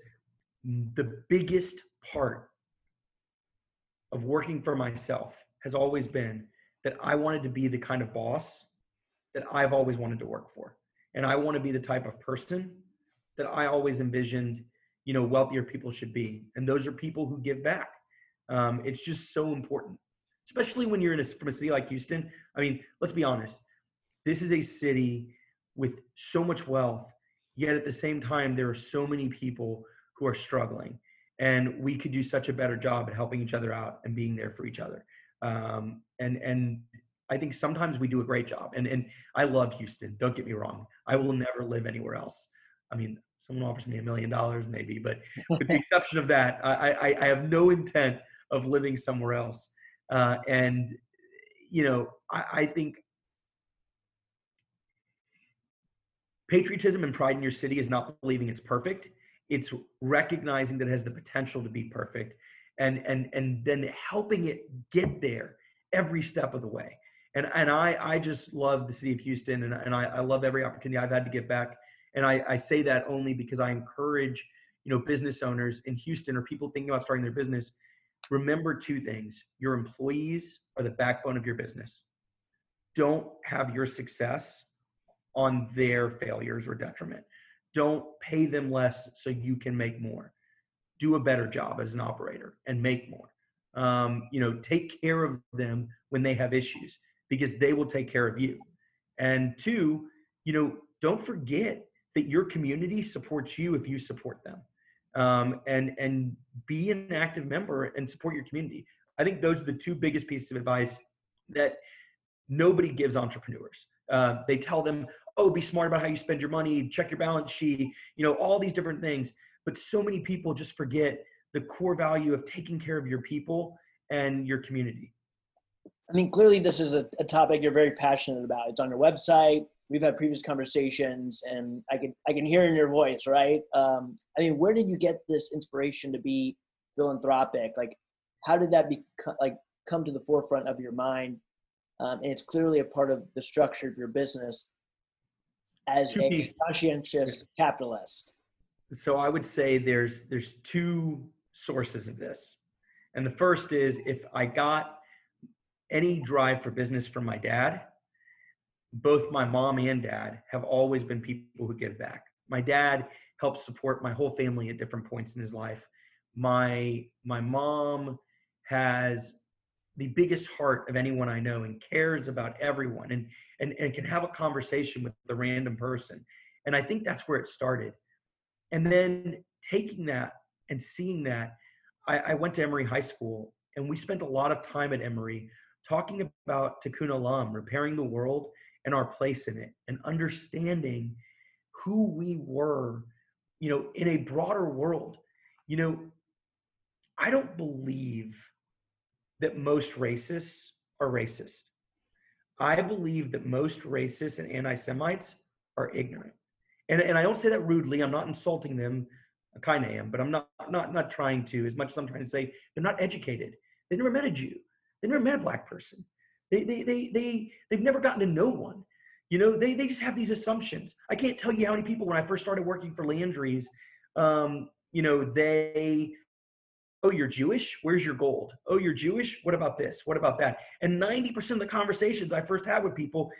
the biggest part of working for myself has always been that I wanted to be the kind of boss that I've always wanted to work for. And I want to be the type of person that I always envisioned, you know, wealthier people should be. And those are people who give back. Um, it's just so important, especially when you're in a, from a city like Houston. I mean, let's be honest. This is a city with so much wealth, yet at the same time, there are so many people who are struggling. And we could do such a better job at helping each other out and being there for each other. Um, and and I think sometimes we do a great job. And and I love Houston. Don't get me wrong. I will never live anywhere else. I mean, someone offers me a million dollars, maybe, but with the exception of that, I, I, I have no intent of living somewhere else. Uh, and you know, I, I think patriotism and pride in your city is not believing it's perfect. It's recognizing that it has the potential to be perfect, and and and then helping it get there every step of the way and and I I just love the city of Houston, and and I, I love every opportunity I've had to give back. And I, I say that only because I encourage you know business owners in Houston or people thinking about starting their business. Remember two things: your employees are the backbone of your business. Don't have your success on their failures or detriment. Don't pay them less so you can make more. Do a better job as an operator and make more. Um, you know, take care of them when they have issues because they will take care of you. And two, you know, don't forget that your community supports you if you support them. Um, and and be an active member and support your community. I think those are the two biggest pieces of advice that nobody gives entrepreneurs. Uh, they tell them, "Oh, be smart about how you spend your money. Check your balance sheet. You know, all these different things." But so many people just forget the core value of taking care of your people and your community. I mean, clearly this is a, a topic you're very passionate about. It's on your website. We've had previous conversations, and I can I can hear in your voice, right? Um, I mean, where did you get this inspiration to be philanthropic? Like, how did that be like come to the forefront of your mind? Um, and it's clearly a part of the structure of your business as two a pieces. conscientious capitalist. So I would say there's there's two sources of this, and the first is if I got any drive for business from my dad, both my mom and dad have always been people who give back. My dad helped support my whole family at different points in his life. My my mom has the biggest heart of anyone I know and cares about everyone and and, and can have a conversation with the random person. And I think that's where it started. And then taking that and seeing that, I, I went to Emery High School and we spent a lot of time at Emery talking about Tikkun Olam, repairing the world and our place in it, and understanding who we were, you know, in a broader world. You know, I don't believe that most racists are racist. I believe that most racists and anti Semites are ignorant. And, and I don't say that rudely. I'm not insulting them. I kind of am, but I'm not, not, not trying to, as much as I'm trying to say, they're not educated. They never met a Jew. They never met a black person. They, they, they, they, they've never gotten to know one. You know, they, they just have these assumptions. I can't tell you how many people, when I first started working for Landry's, um, you know, they, oh, you're Jewish? Where's your gold? Oh, you're Jewish? What about this? What about that? And 90% of the conversations I first had with people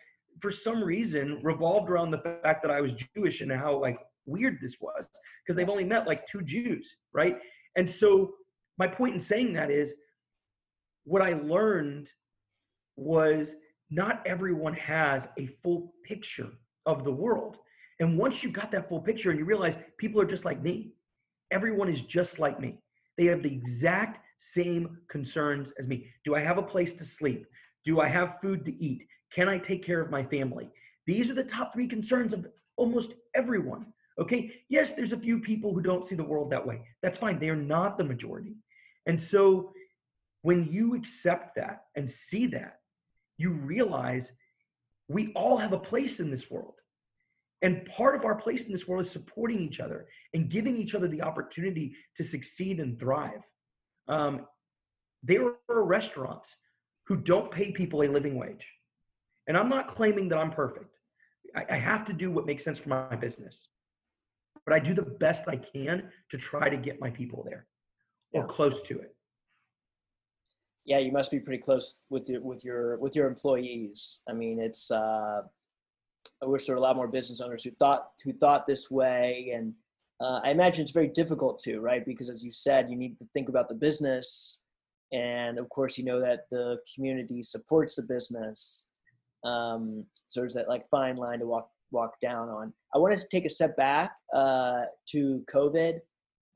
for some reason revolved around the fact that I was Jewish and how like weird this was because they've only met like two Jews, right? And so my point in saying that is what I learned was not everyone has a full picture of the world. And once you got that full picture and you realize people are just like me, everyone is just like me. They have the exact same concerns as me. Do I have a place to sleep? Do I have food to eat? Can I take care of my family? These are the top three concerns of almost everyone. Okay. Yes, there's a few people who don't see the world that way. That's fine. They are not the majority. And so when you accept that and see that, you realize we all have a place in this world. And part of our place in this world is supporting each other and giving each other the opportunity to succeed and thrive. Um, there are restaurants who don't pay people a living wage. And I'm not claiming that I'm perfect. I, I have to do what makes sense for my business. But I do the best I can to try to get my people there or close to it. Yeah, you must be pretty close with your with your with your employees. I mean, it's uh, I wish there were a lot more business owners who thought who thought this way, and uh, I imagine it's very difficult to right because as you said, you need to think about the business, and of course, you know that the community supports the business. Um, so there's that like fine line to walk walk down on. I wanted to take a step back uh, to COVID,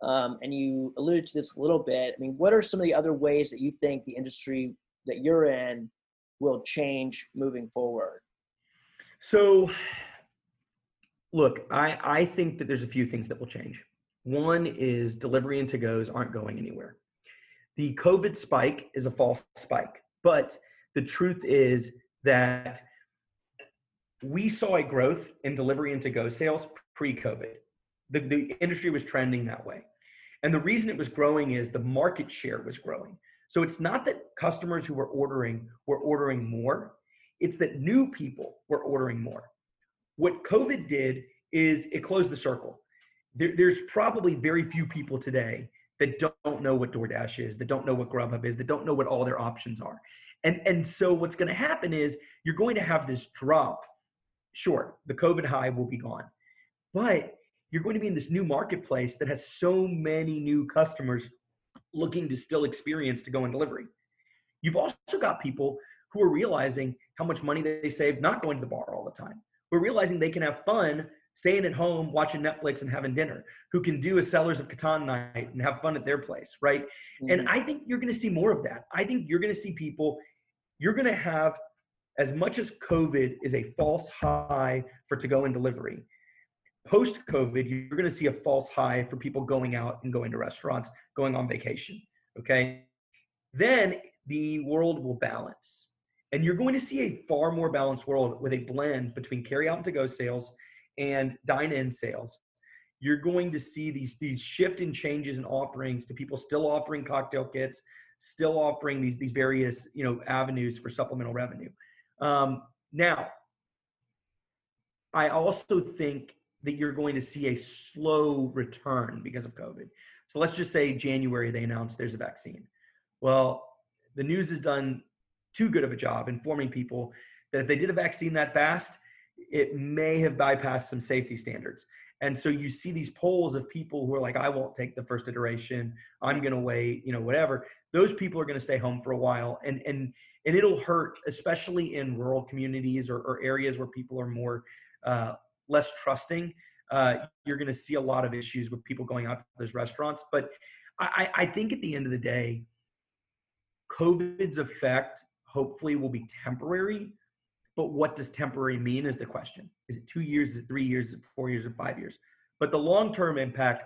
um, and you alluded to this a little bit. I mean, what are some of the other ways that you think the industry that you're in will change moving forward? So, look, I, I think that there's a few things that will change. One is delivery and to goes aren't going anywhere. The COVID spike is a false spike, but the truth is that we saw a growth in delivery and to go sales pre COVID. The, the industry was trending that way. And the reason it was growing is the market share was growing. So it's not that customers who were ordering were ordering more, it's that new people were ordering more. What COVID did is it closed the circle. There, there's probably very few people today that don't know what DoorDash is, that don't know what Grubhub is, that don't know what all their options are. And, and so what's going to happen is you're going to have this drop. Sure, the COVID high will be gone, but you're going to be in this new marketplace that has so many new customers looking to still experience to go in delivery. You've also got people who are realizing how much money they save not going to the bar all the time. We're realizing they can have fun staying at home, watching Netflix and having dinner, who can do a Settlers of Catan night and have fun at their place, right? Mm-hmm. And I think you're going to see more of that. I think you're going to see people, you're going to have, as much as COVID is a false high for to go and delivery, post COVID, you're going to see a false high for people going out and going to restaurants, going on vacation. Okay. Then the world will balance. And you're going to see a far more balanced world with a blend between carry out and to go sales and dine in sales. You're going to see these, these shift in changes and offerings to people still offering cocktail kits, still offering these, these various you know, avenues for supplemental revenue. Um, now, I also think that you're going to see a slow return because of COVID. So let's just say January they announced there's a vaccine. Well, the news has done too good of a job informing people that if they did a vaccine that fast, it may have bypassed some safety standards. And so you see these polls of people who are like, I won't take the first iteration. I'm going to wait, you know, whatever. Those people are going to stay home for a while. And, and, and it'll hurt, especially in rural communities or, or areas where people are more uh, less trusting. Uh, you're going to see a lot of issues with people going out to those restaurants. But I, I think at the end of the day, COVID's effect hopefully will be temporary. But what does temporary mean is the question. Is it two years? Is it three years? Is it four years? Or five years? But the long term impact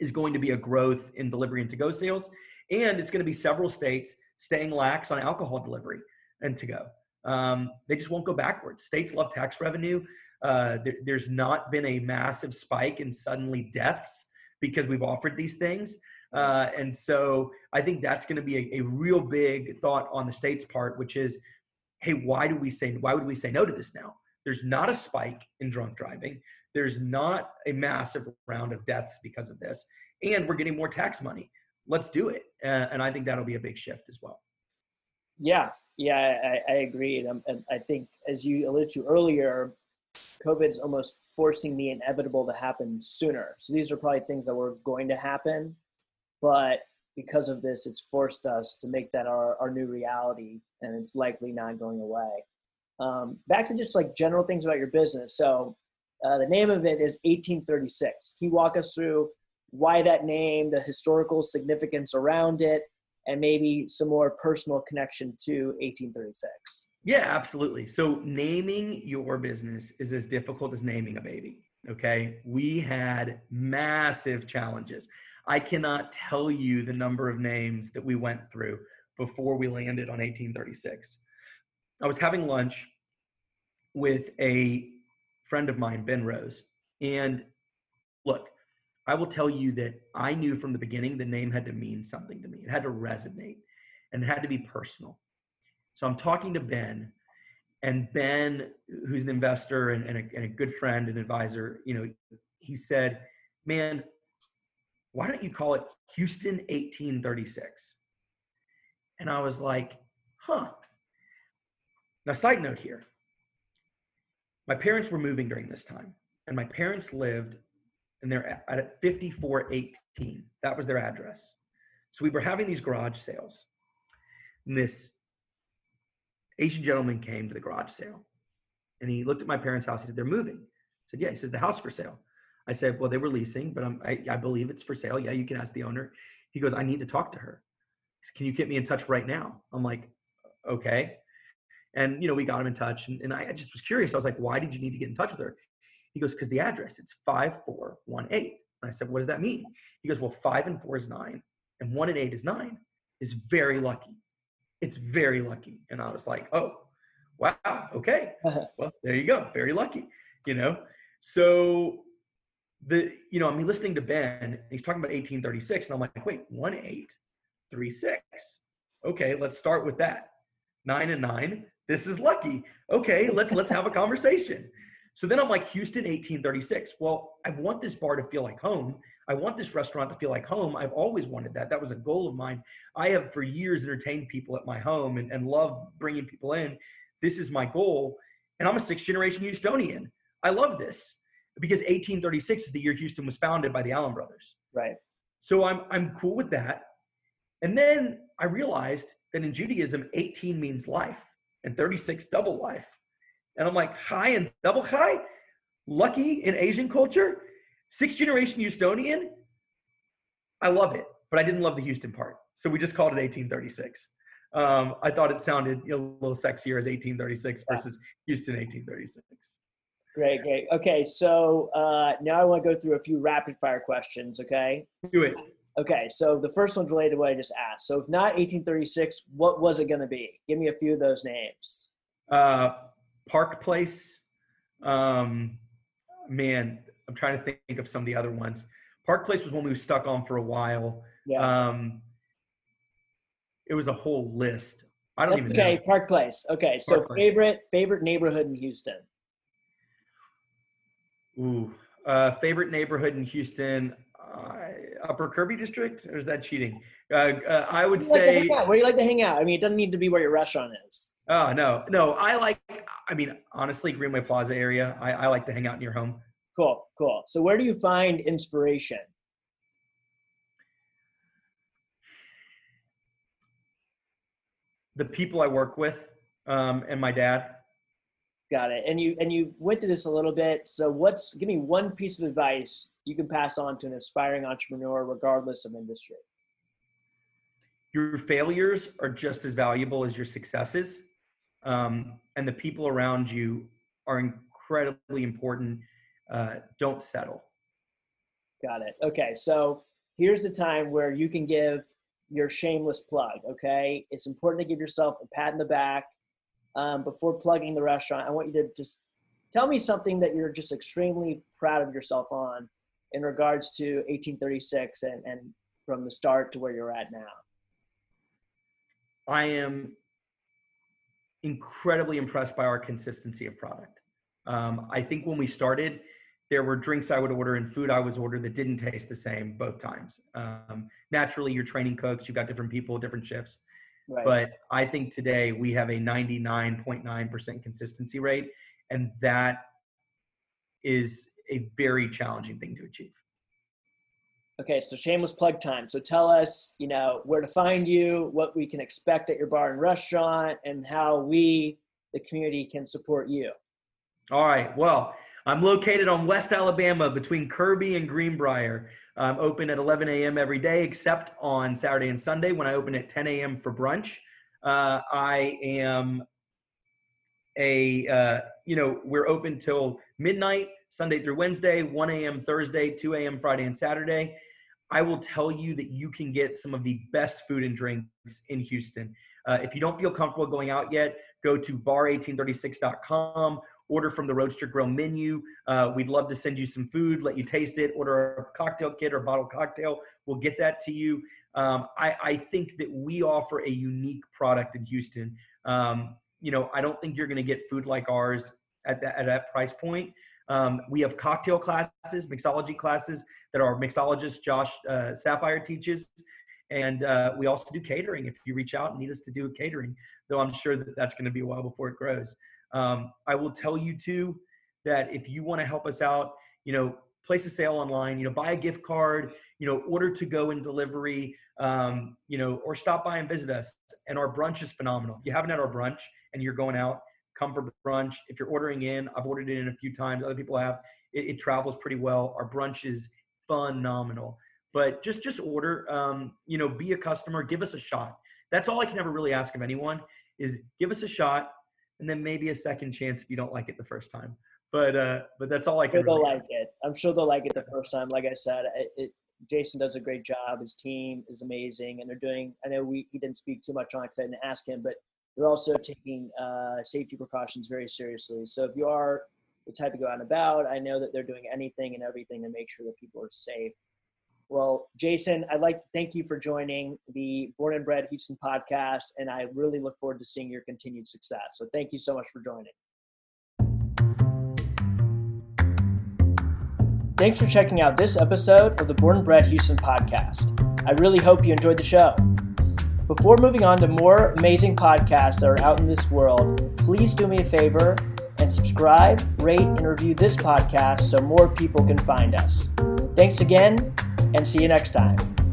is going to be a growth in delivery and to go sales. And it's going to be several states staying lax on alcohol delivery and to go. Um, they just won't go backwards. States love tax revenue. Uh, there, there's not been a massive spike in suddenly deaths because we've offered these things. Uh, and so I think that's going to be a, a, real big thought on the state's part, which is, hey, why do we say why would we say no to this now? There's not a spike in drunk driving. There's not a massive round of deaths because of this, and we're getting more tax money. Let's do it, uh, and I think that'll be a big shift as well. Yeah, Yeah, I, I agree. And, and I think, as you alluded to earlier, COVID's almost forcing the inevitable to happen sooner. So these are probably things that were going to happen, but because of this, it's forced us to make that our, our new reality, and it's likely not going away. Um, back to just like general things about your business. So uh, the name of it is 1836. Can you walk us through why that name, the historical significance around it, and maybe some more personal connection to 1836? Yeah, absolutely. So naming your business is as difficult as naming a baby. Okay. We had massive challenges. I cannot tell you the number of names that we went through before we landed on 1836. I was having lunch with a friend of mine, Ben Rose. And look, I will tell you that I knew from the beginning the name had to mean something to me. It had to resonate and it had to be personal. So I'm talking to Ben, and Ben, who's an investor and, and, a, and a good friend and advisor, you know, he said, Man, why don't you call it Houston 1836? And I was like, huh. Now, side note here my parents were moving during this time, and my parents lived and they're at 5418. That was their address. So we were having these garage sales. And this Asian gentleman came to the garage sale and he looked at my parents' house. He said, They're moving. I said, Yeah. He says, The house for sale. I said, Well, they were leasing, but I, I believe it's for sale. Yeah, you can ask the owner. He goes, I need to talk to her. Said, can you get me in touch right now? I'm like, Okay. And, you know, we got him in touch. And, and I, I just was curious. I was like, Why did you need to get in touch with her? He goes, Because the address, it's 5418. And I said, What does that mean? He goes, Well, five and four is nine, and one and eight is nine. Is very lucky. It's very lucky. And I was like, Oh, wow. Okay. well, there you go. Very lucky. You know? So the you know, I'm listening to Ben, he's talking about 1836, and I'm like, wait, one eight, three six. Okay, let's start with that. Nine and nine. This is lucky. Okay, let's let's have a conversation. So then I'm like, Houston 1836. Well, I want this bar to feel like home. I want this restaurant to feel like home. I've always wanted that. That was a goal of mine. I have for years entertained people at my home and, and love bringing people in. This is my goal. And I'm a sixth generation Houstonian. I love this because 1836 is the year Houston was founded by the Allen brothers. Right. So I'm I'm cool with that. And then I realized that in Judaism, 18 means life and 36 double life. And I'm like, high and double high? Lucky in Asian culture? Sixth generation Houstonian? I love it, but I didn't love the Houston part. So we just called it 1836. Um, I thought it sounded a little sexier as 1836 versus Houston 1836. Great, great. Okay, so uh, now I want to go through a few rapid fire questions, okay? Do it. Okay, so the first one's related to what I just asked. So if not 1836, what was it going to be? Give me a few of those names. Uh, Park Place. Um, man, I'm trying to think of some of the other ones. Park Place was one we were stuck on for a while. Yeah. Um, it was a whole list. I don't That's even okay, know. Park Place. Okay, so Park Place. favorite favorite neighborhood in Houston. Ooh, uh, favorite neighborhood in Houston, uh, Upper Kirby District, or is that cheating? Uh, uh, I would Where like say. hang? Where do you like to hang out? I mean, it doesn't need to be where your restaurant is. Oh no, no. I like. I mean, honestly, Greenway Plaza area. I, I like to hang out near home. Cool, cool. So where do you find inspiration? The people I work with, um, and my dad. Got it. And you and you went through this a little bit. So what's give me one piece of advice you can pass on to an aspiring entrepreneur, regardless of industry. Your failures are just as valuable as your successes, um, and the people around you are incredibly important. Uh, don't settle. Got it. Okay, so here's the time where you can give your shameless plug. Okay, it's important to give yourself a pat in the back um, before plugging the restaurant. I want you to just tell me something that you're just extremely proud of yourself on in regards to 1836 and, and from the start to where you're at now. I am incredibly impressed by our consistency of product. Um, I think when we started, there were drinks I would order and food I was ordered that didn't taste the same both times. Um, naturally, you're training cooks, you've got different people, different shifts. Right. But I think today we have a 99.9% consistency rate, and that is a very challenging thing to achieve. Okay, so shameless plug time. So tell us, you know, where to find you, what we can expect at your bar and restaurant, and how we, the community, can support you. All right. Well, I'm located on West Alabama between Kirby and Greenbriar. I'm open at 11 a.m. every day, except on Saturday and Sunday when I open at 10 a.m. for brunch. Uh, I am a, uh, you know, we're open till midnight, Sunday through Wednesday, 1 a.m. Thursday, 2 a.m. Friday and Saturday. I will tell you that you can get some of the best food and drinks in Houston. Uh, if you don't feel comfortable going out yet, go to bar1836.com order from the Roadster Grill menu. Uh, we'd love to send you some food, let you taste it, order a cocktail kit or bottle cocktail. We'll get that to you. Um, I, I, think that we offer a unique product in Houston. Um, you know, I don't think you're going to get food like ours at that, at that price point. Um, we have cocktail classes, mixology classes that our mixologist Josh uh, Sapphire teaches. And uh, we also do catering if you reach out and need us to do catering, though I'm sure that that's going to be a while before it grows. Um, I will tell you too that if you want to help us out, you know, place a sale online, you know, buy a gift card, you know, order to go and delivery, um, you know, or stop by and visit us. And our brunch is phenomenal. If you haven't had our brunch and you're going out, come for brunch. If you're ordering in, I've ordered it in a few times. Other people have. It, it travels pretty well. Our brunch is phenomenal. But just just order. Um, you know, be a customer. Give us a shot. That's all I can ever really ask of anyone is give us a shot and then maybe a second chance if you don't like it the first time. But uh, but that's all I can. I'm sure they'll like it. I'm sure they'll like it the first time. Like I said, it, it, Jason does a great job. His team is amazing, and they're doing. I know we he didn't speak too much on it because I didn't ask him, but they're also taking uh, safety precautions very seriously. So if you are the type to go out and about, I know that they're doing anything and everything to make sure that people are safe. Well, Jason, I'd like to thank you for joining the Born and Bred Houston podcast, and I really look forward to seeing your continued success. So thank you so much for joining. Thanks for checking out this episode of the Born and Bred Houston podcast. I really hope you enjoyed the show. Before moving on to more amazing podcasts that are out in this world, please do me a favor and subscribe, rate, and review this podcast so more people can find us. Thanks again, and see you next time.